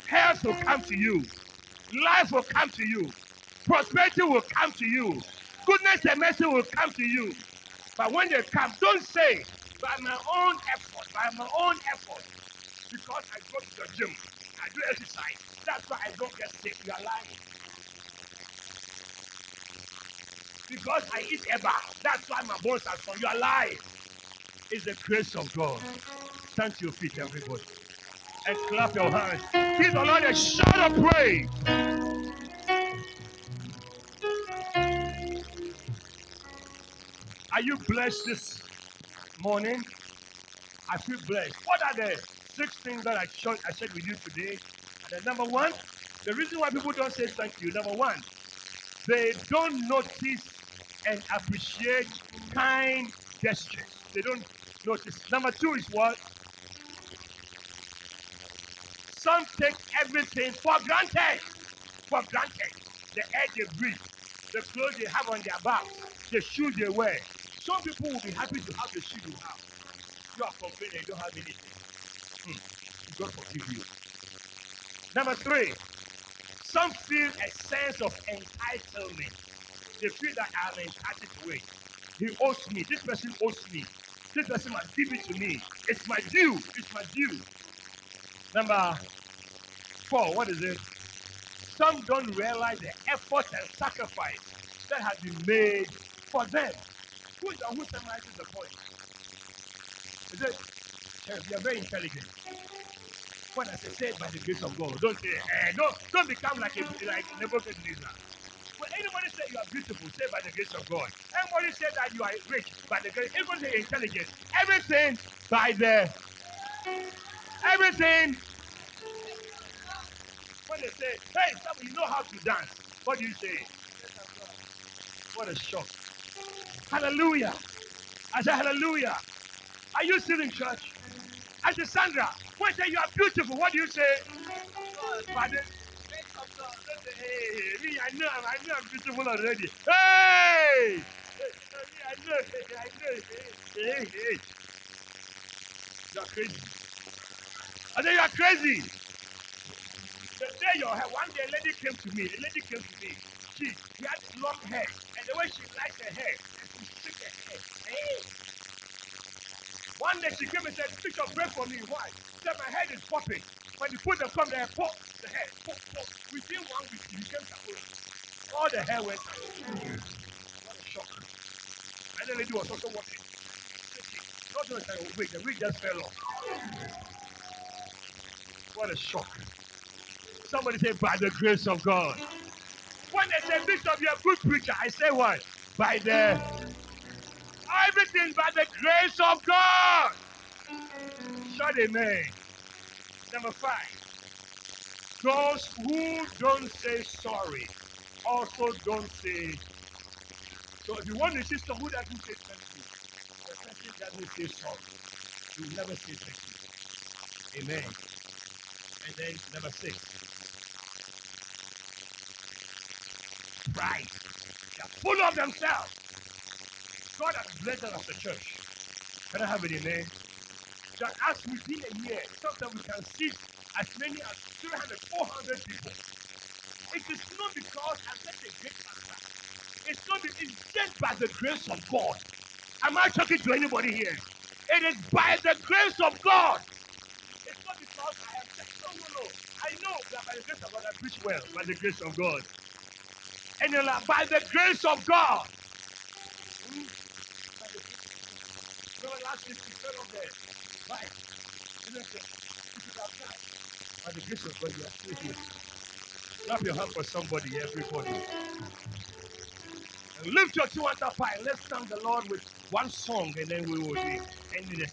Health will come to you. Life will come to you. Prosperity will come to you. Goodness and mercy will come to you. But when they come, don't say, by my own effort, by my own effort, because I go to the gym, I do exercise. That's why I don't get sick. You are lying. Because I eat eba. That's why my bones are strong. You are lying. It's the grace of God. Stand to your feet, everybody. And clap your hands. Give the Lord a shout of praise. Are you blessed this morning? I feel blessed. What are the six things that I showed, I shared with you today? And number one, the reason why people don't say thank you, number one, they don't notice and appreciate kind gestures. They don't notice. Number two is what? Some take everything for granted. For granted. The air they breathe, the clothes they have on their back, the shoes they wear. Some people will be happy to have the shoes you have. You are complaining you don't have anything. God forgive you. Number three, some feel a sense of entitlement. They feel that I'm entitled to it. He owes me. This person owes me. This person must give it to me. It's my due. It's my due. Number four, what is it? Some don't realize the effort and sacrifice that has been made for them. Who is who summarizes the point? Is it? Yes, you're very intelligent. When I say, say by the grace of God, don't say, eh, don't, don't become like a like Nebuchadnezzar. When anybody say you are beautiful, say by the grace of God. Anybody say that you are rich by the grace. Anybody say intelligent. Everything by the everything. When they say, hey, some you know how to dance, what do you say? What a shock. Hallelujah. I say hallelujah. Are you still in church? I say Sandra, when I say you are beautiful, what do you say? The Hey, me, I know, I know I'm beautiful already. Hey! I know, I know. Hey, hey. You are crazy. I say you are crazy. The day your hair, one day a lady came to me, a lady came to me. She, she had long hair, and the way she liked her hair, and she straight her hair. Hey! One day she came and said, Bishop, pray for me. Why? She said, my head is popping. When you put the comb there, pop the hair, pop, pop. Within one week, she became Takola. All the hair went out. What a shock. And the lady was also watching. Not just saying, wait, the wig just fell off. What a shock. Somebody say, by the grace of God. When they say, Bishop, you're a good preacher, I say what? By the everything by the grace of God. Shout amen. Number five. Those who don't say sorry also don't say. So if you want see someone who doesn't say thank you, the person say sorry. You will never say thank Amen. And then number six. Pride. They're full of themselves. God has blessed us as a church. Can I have it amen? That as within a year, sometimes we can see as many as 300, 400 people. It is not because I said a great pastor. It's not. It's just by the grace of God. Am I talking to anybody here? It is by the grace of God. It's not because I am. No, no, no. I know that by the grace of God I preach well. By the grace of God. And by the grace of God. Hmm? By the grace of God. Remember last week we fell on there. Right. By the grace of God, you are still here. Clap your hand for somebody, everybody. And lift your two hands up high. Let's thank the Lord with one song and then we will be ending the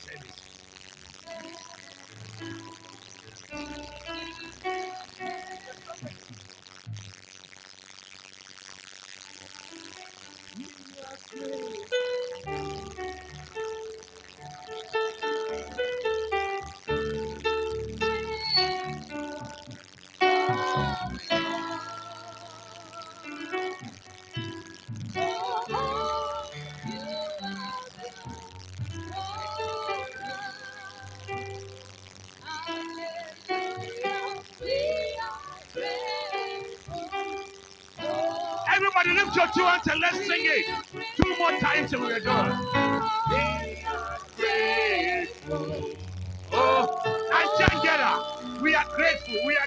service. Your two hands and let's sing it. Two more times and we're done. We are grateful. Oh, and Jangera, we are grateful. We are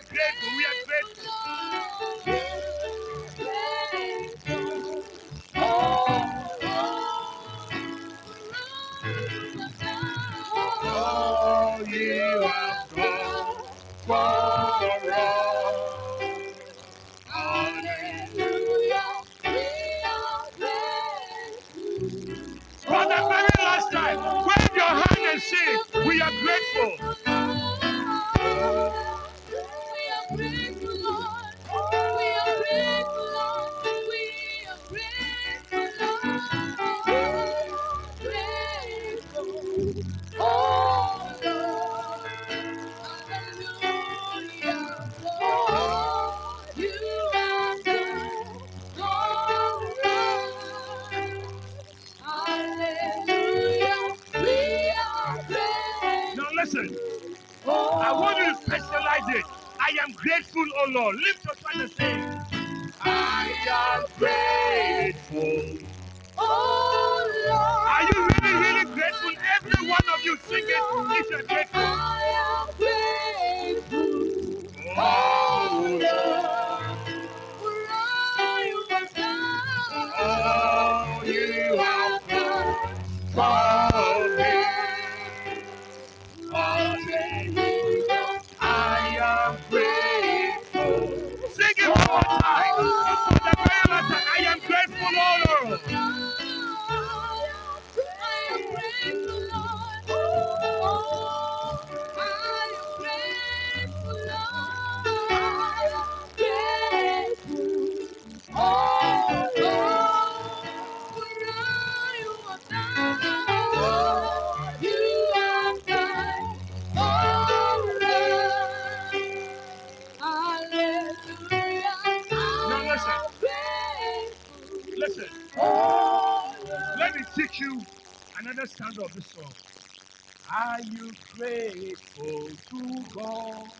to God?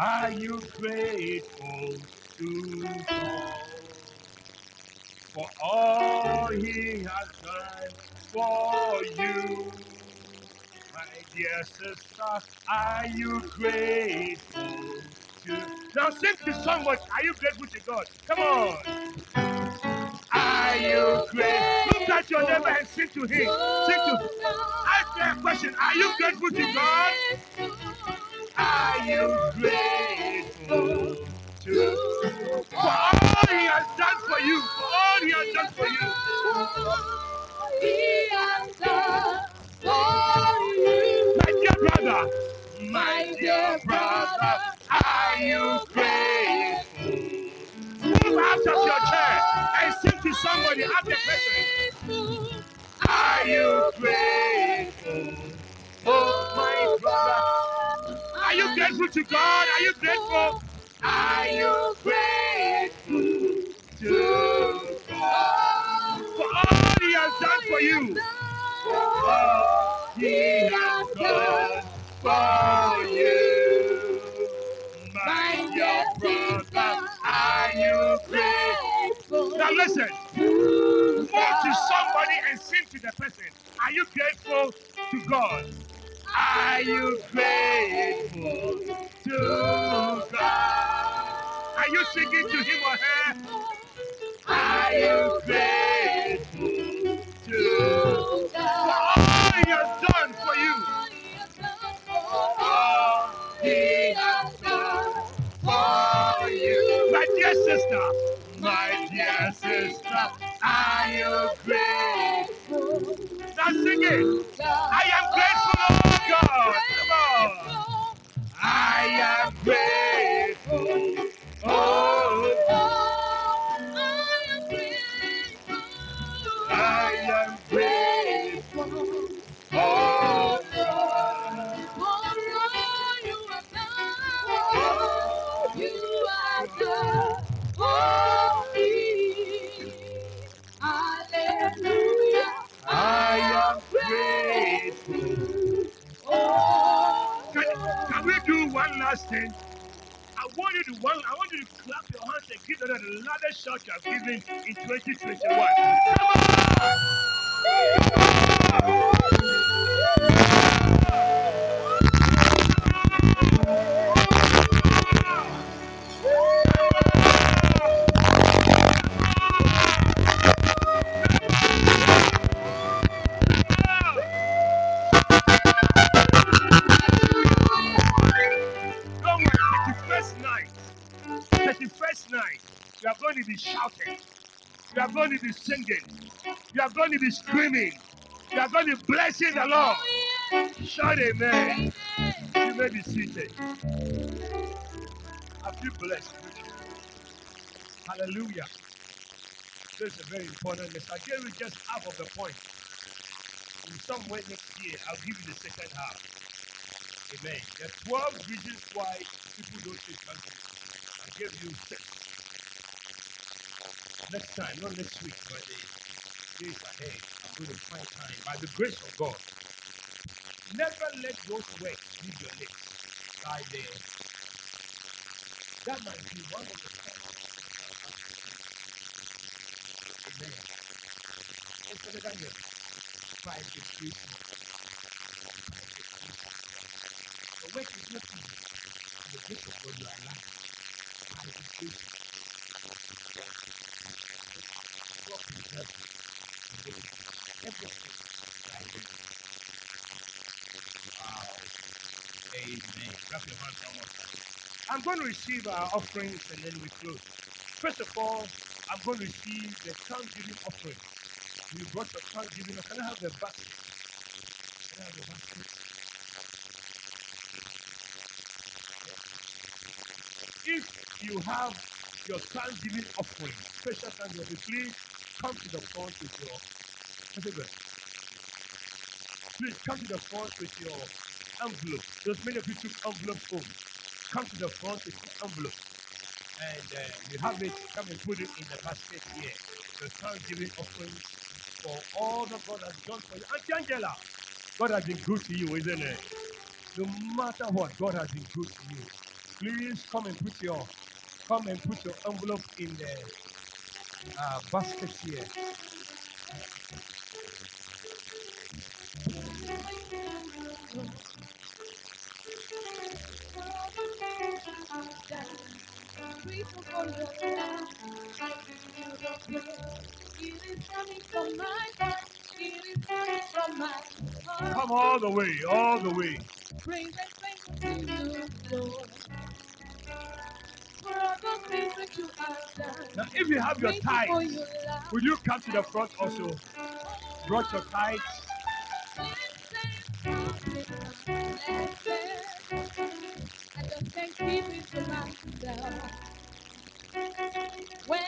Are you grateful to God for all He has done for you? My dear sister, are you grateful to Now sing this song, but are you grateful to God? Come on. Are you grateful? Look at your neighbor and sing to him. Sing to Ask me a question. Are you grateful to God? Are you grateful to for all he has done for you? For all he has done for you. He has done for you. My dear brother, my dear brother, are you grateful? Move out of your chair and sing to somebody. Ask the person. Are you grateful? Oh, my brother. Are you grateful to God? Are you grateful? Are you grateful to God For all He has done for you. for all He has done for you? My dear brother, are you grateful? Now listen, move to somebody and sing to the person. Are you grateful to God? Are you grateful to God? Are you singing to him or her? Are you grateful to God? For all he has done for you. All He has done for you. My dear sister, my dear sister, are you grateful? Now sing it. I am grateful, oh God. Come on. I am grateful. Oh, I am grateful. Oh, oh, oh I am grateful. Can, can we do one last thing? I want you to one. I want you to clap your hands and give another the loudest shout you have given in 2021. Don't be singing. You are going to be screaming. You are going to be blessing the Lord. Shout amen. You may be seated. I feel blessed. Hallelujah. This is a very important message. I gave you just half of the point. In some way next year, I'll give you the second half. Amen. There are 12 reasons why people don't take country. I gave you six. Next time, not next week, but the days ahead, I'm going to find time by the grace of God. Never let those words leave your lips. By the that might be one of the. Amen. It's another name. By the grace of God. The work is not easy. The grace of God you are alive. By the grace of God I'm going to receive our offerings and then we close. First of all, I'm going to receive the Thanksgiving offering. You brought your Thanksgiving. Can I have the basket? Can I have the basket? If you have your Thanksgiving offering, special Thanksgiving, please come to the front with your everybody. Please come to the front with your envelope. Those many of you took envelopes home. Come to the front with your envelope. And uh, you have it, come and put it in the basket here. The Thanksgiving offering for all that God has done for you. Auntie Angela, God has been good to you, isn't it? No matter what, God has been good to you. Please come and put your come and put your envelope in the heart. Come all the way, all the way. Now, if you have your Grateful for tithes, your love. will you come to the front also? Brought your tithes. I just can't keep it to myself. When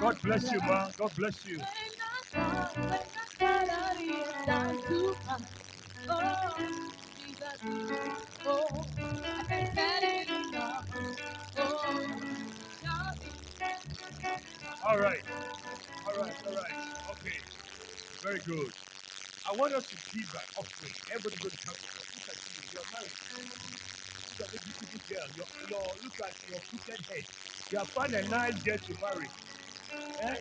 God bless you, ma. God bless you. When I thought, when I thought I did done too much. Oh, oh, I can't tell it enough. God, All right. All right. All right. Okay. Very good. I want us to give an offering. Everybody go to come. Look at you. You're married. Look at the beautiful girl. Your, your, look at your crooked head. You have found a nice girl to marry. Eh?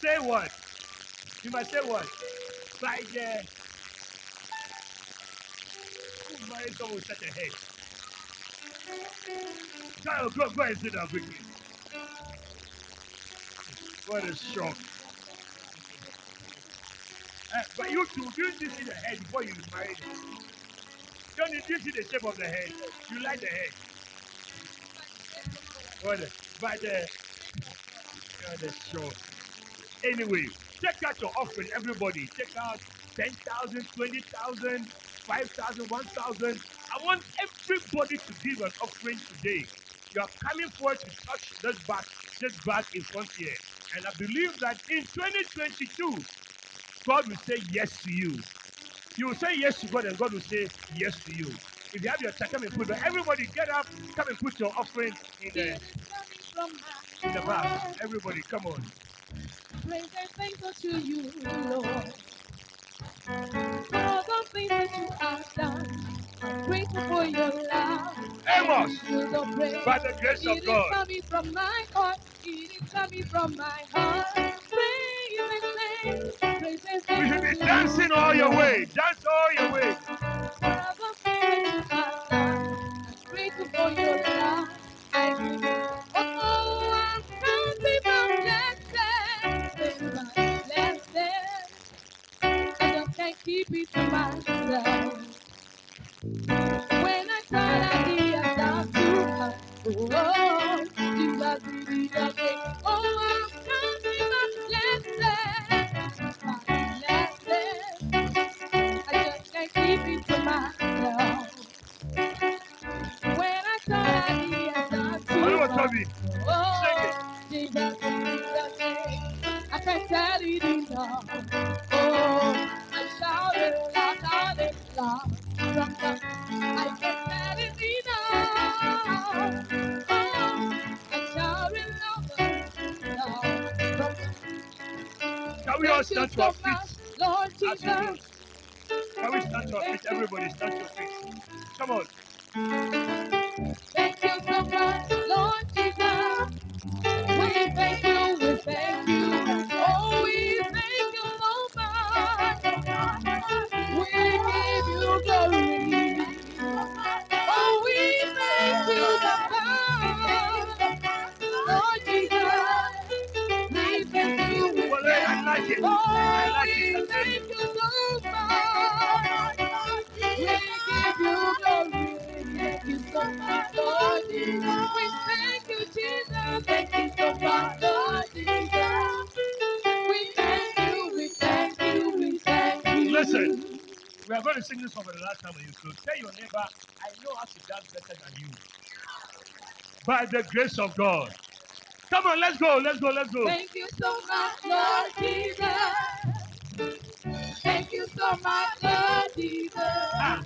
Say what? You must say what? By the who married someone with such a head? Child, go, go and sit down quickly. What a shock. Eh, but you two, didn't you see the head before you married? Don't you see the shape of the head? You like the head? What a, but the, what a shock. Anyway, take out your offering, everybody. Take out 10,000, 20,000, 5,000, 1,000. I want everybody to give an offering today. You are coming forward to touch this back, this back in front here. And I believe that in 2022, God will say yes to you. You will say yes to God, and God will say yes to you. If you have your check, come and put it. Everybody get up, come and put your offering in the it is coming from my in the bag. Everybody, come on. Praise and unto you, Lord. For the things that you have done. Grateful for your love. Amos, by the grace of It is coming from my heart. It is coming from my heart. Praise and thanks. Praise and thanks. You should be dancing all your way. Dance all your way. I'm grateful for By the grace of God. Come on, let's go, let's go, let's go. Thank you so much, Lord Jesus. Thank you so much, Lord Jesus. Ah,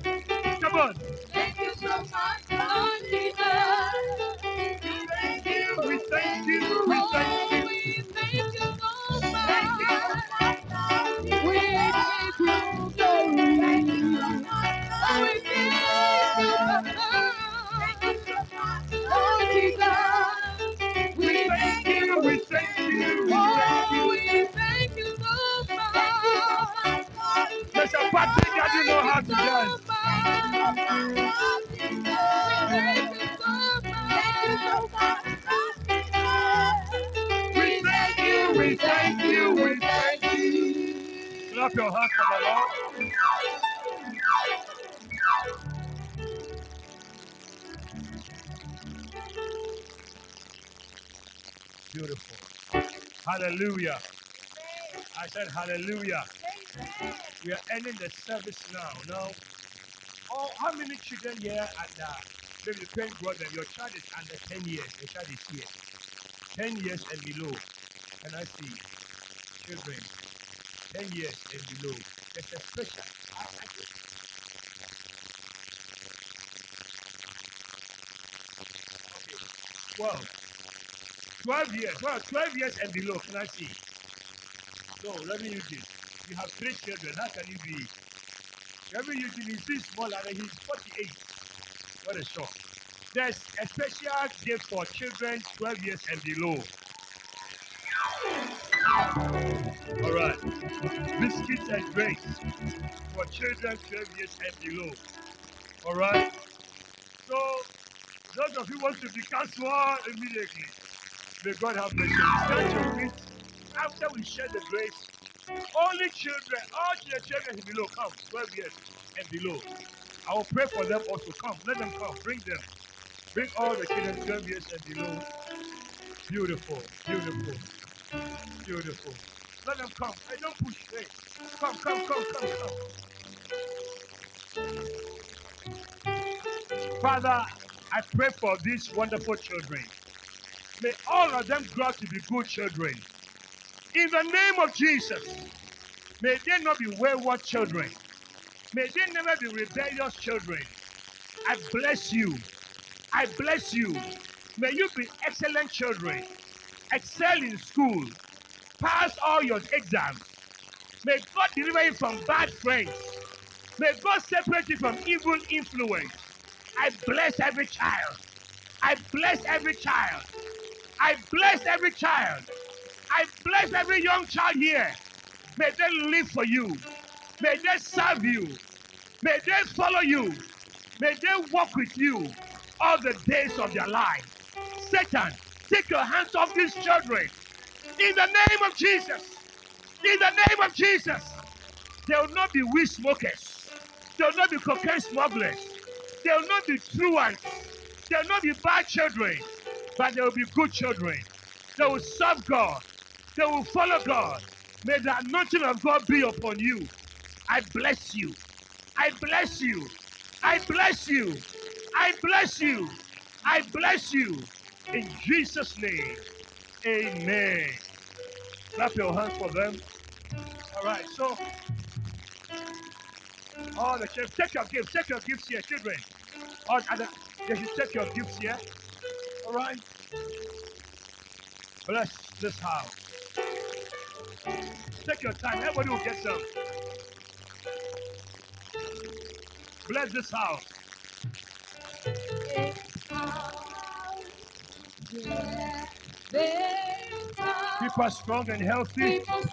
come on. Thank you so much, Lord Hallelujah. I said hallelujah. We are ending the service now. Now, oh, how many children here at the thank God that your child is under 10 years. Your child is here. 10 years and below. Can I see children? 10 years and below. There's a special. Okay. 12. 12 years. Well, 12 years and below. Can I see? No, let me use this. You have three children. How can you be? Let me use. He's still smaller than he's 48. What a shock. There's a special gift for children 12 years and below. All right. Biscuits and drinks for children 12 years and below. All right. So, those of you want to become small immediately, may God have mercy. Stand to your. After we share the grace, only children, all the children below, come 12 years and below. I will pray for them also. Come, let them come. Bring them. Bring all the children 12 years and below. Beautiful, beautiful, beautiful. Let them come. Hey, don't push. Hey, come, come, come, come, come. Father, I pray for these wonderful children. May all of them grow up to be good children. In the name of Jesus, may they not be wayward children. May they never be rebellious children. I bless you. I bless you. May you be excellent children. Excel in school. Pass all your exams. May God deliver you from bad friends. May God separate you from evil influence. I bless every child. I bless every child. I bless every child. I bless every young child here. May they live for you. May they serve you. May they follow you. May they walk with you all the days of their life. Satan, take your hands off these children. In the name of Jesus. In the name of Jesus. They will not be weed smokers. They will not be cocaine smugglers. They will not be truants. They will not be bad children. But they will be good children. They will serve God. They will follow God. May the anointing of God be upon you. I bless you. I bless you. I bless you. I bless you. I bless you. In Jesus' name. Amen. Clap your hands for them. All right, so all the children, take your gifts, take your gifts here, children. All the, they should take your gifts here. All right. Bless this house. Take your time. Everybody will get some. Bless this house. Keep us strong and healthy. Keep us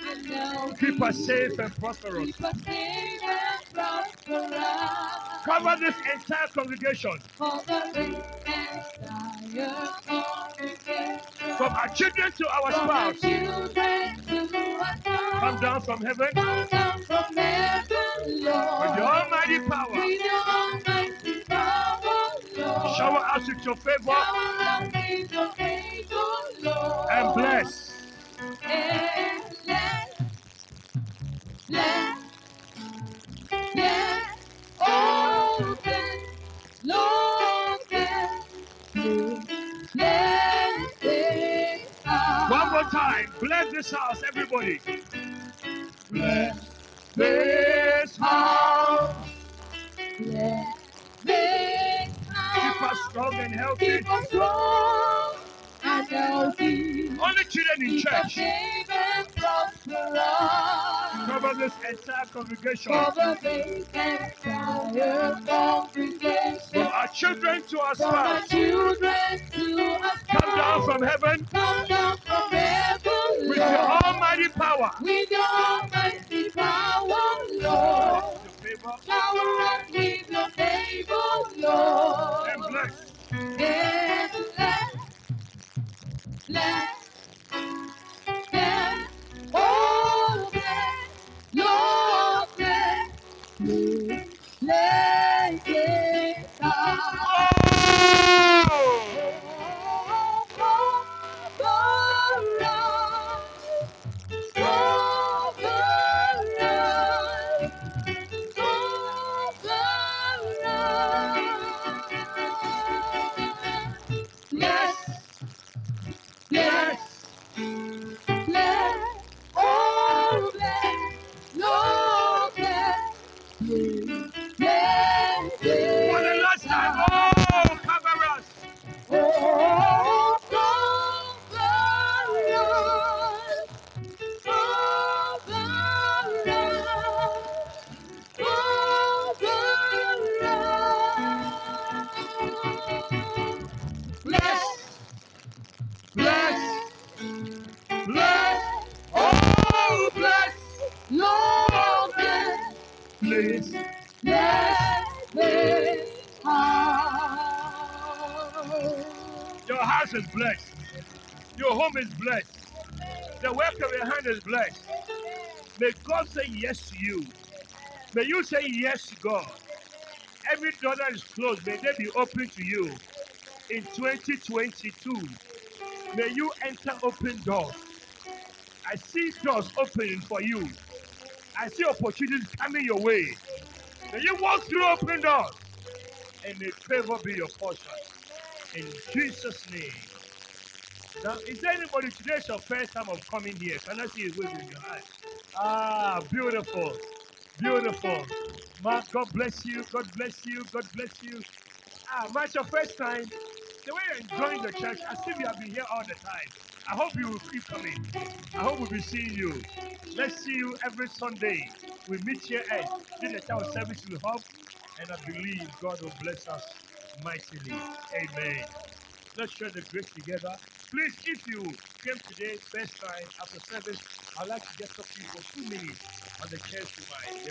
and healthy. Keep us safe and prosperous. Keep us safe and prosperous. Cover this entire congregation. For the entire congregation. From our children to our spouse. children to our spouse. Come down from heaven Come down from heaven, with your almighty power. With your almighty power, Lord. Shower us with your favor Shower us with your favor, Lord. and bless. This house, everybody. Bless this house. Let this Keep us strong and healthy. Keep us strong and healthy. All the children in Keep church. safe and prosperous. Cover this entire congregation. Cover the entire congregation. From our children to our From our children to us. Come down from heaven Come down from heaven, with your almighty power. With your yes God. Every door that is closed, may they be open to you in 2022. May you enter open doors. I see doors opening for you. I see opportunities coming your way. May you walk through open doors and may favor be your portion. In Jesus' name. Now, is there anybody today is your first time of coming here? Can I see a wave in your eyes? Ah, beautiful. Beautiful. Mark, God bless you. God bless you. God bless you. Ah, Mark, your first time. The way you're enjoying the church, as if you have been here all the time. I hope you will keep coming. I hope we'll be seeing you. Let's see you every Sunday. We meet here at town service will help, and I believe God will bless us mightily. Amen. Let's share the grace together. Please, if you came today first time after service, I'd like to just talk to you for two minutes on the chairs to my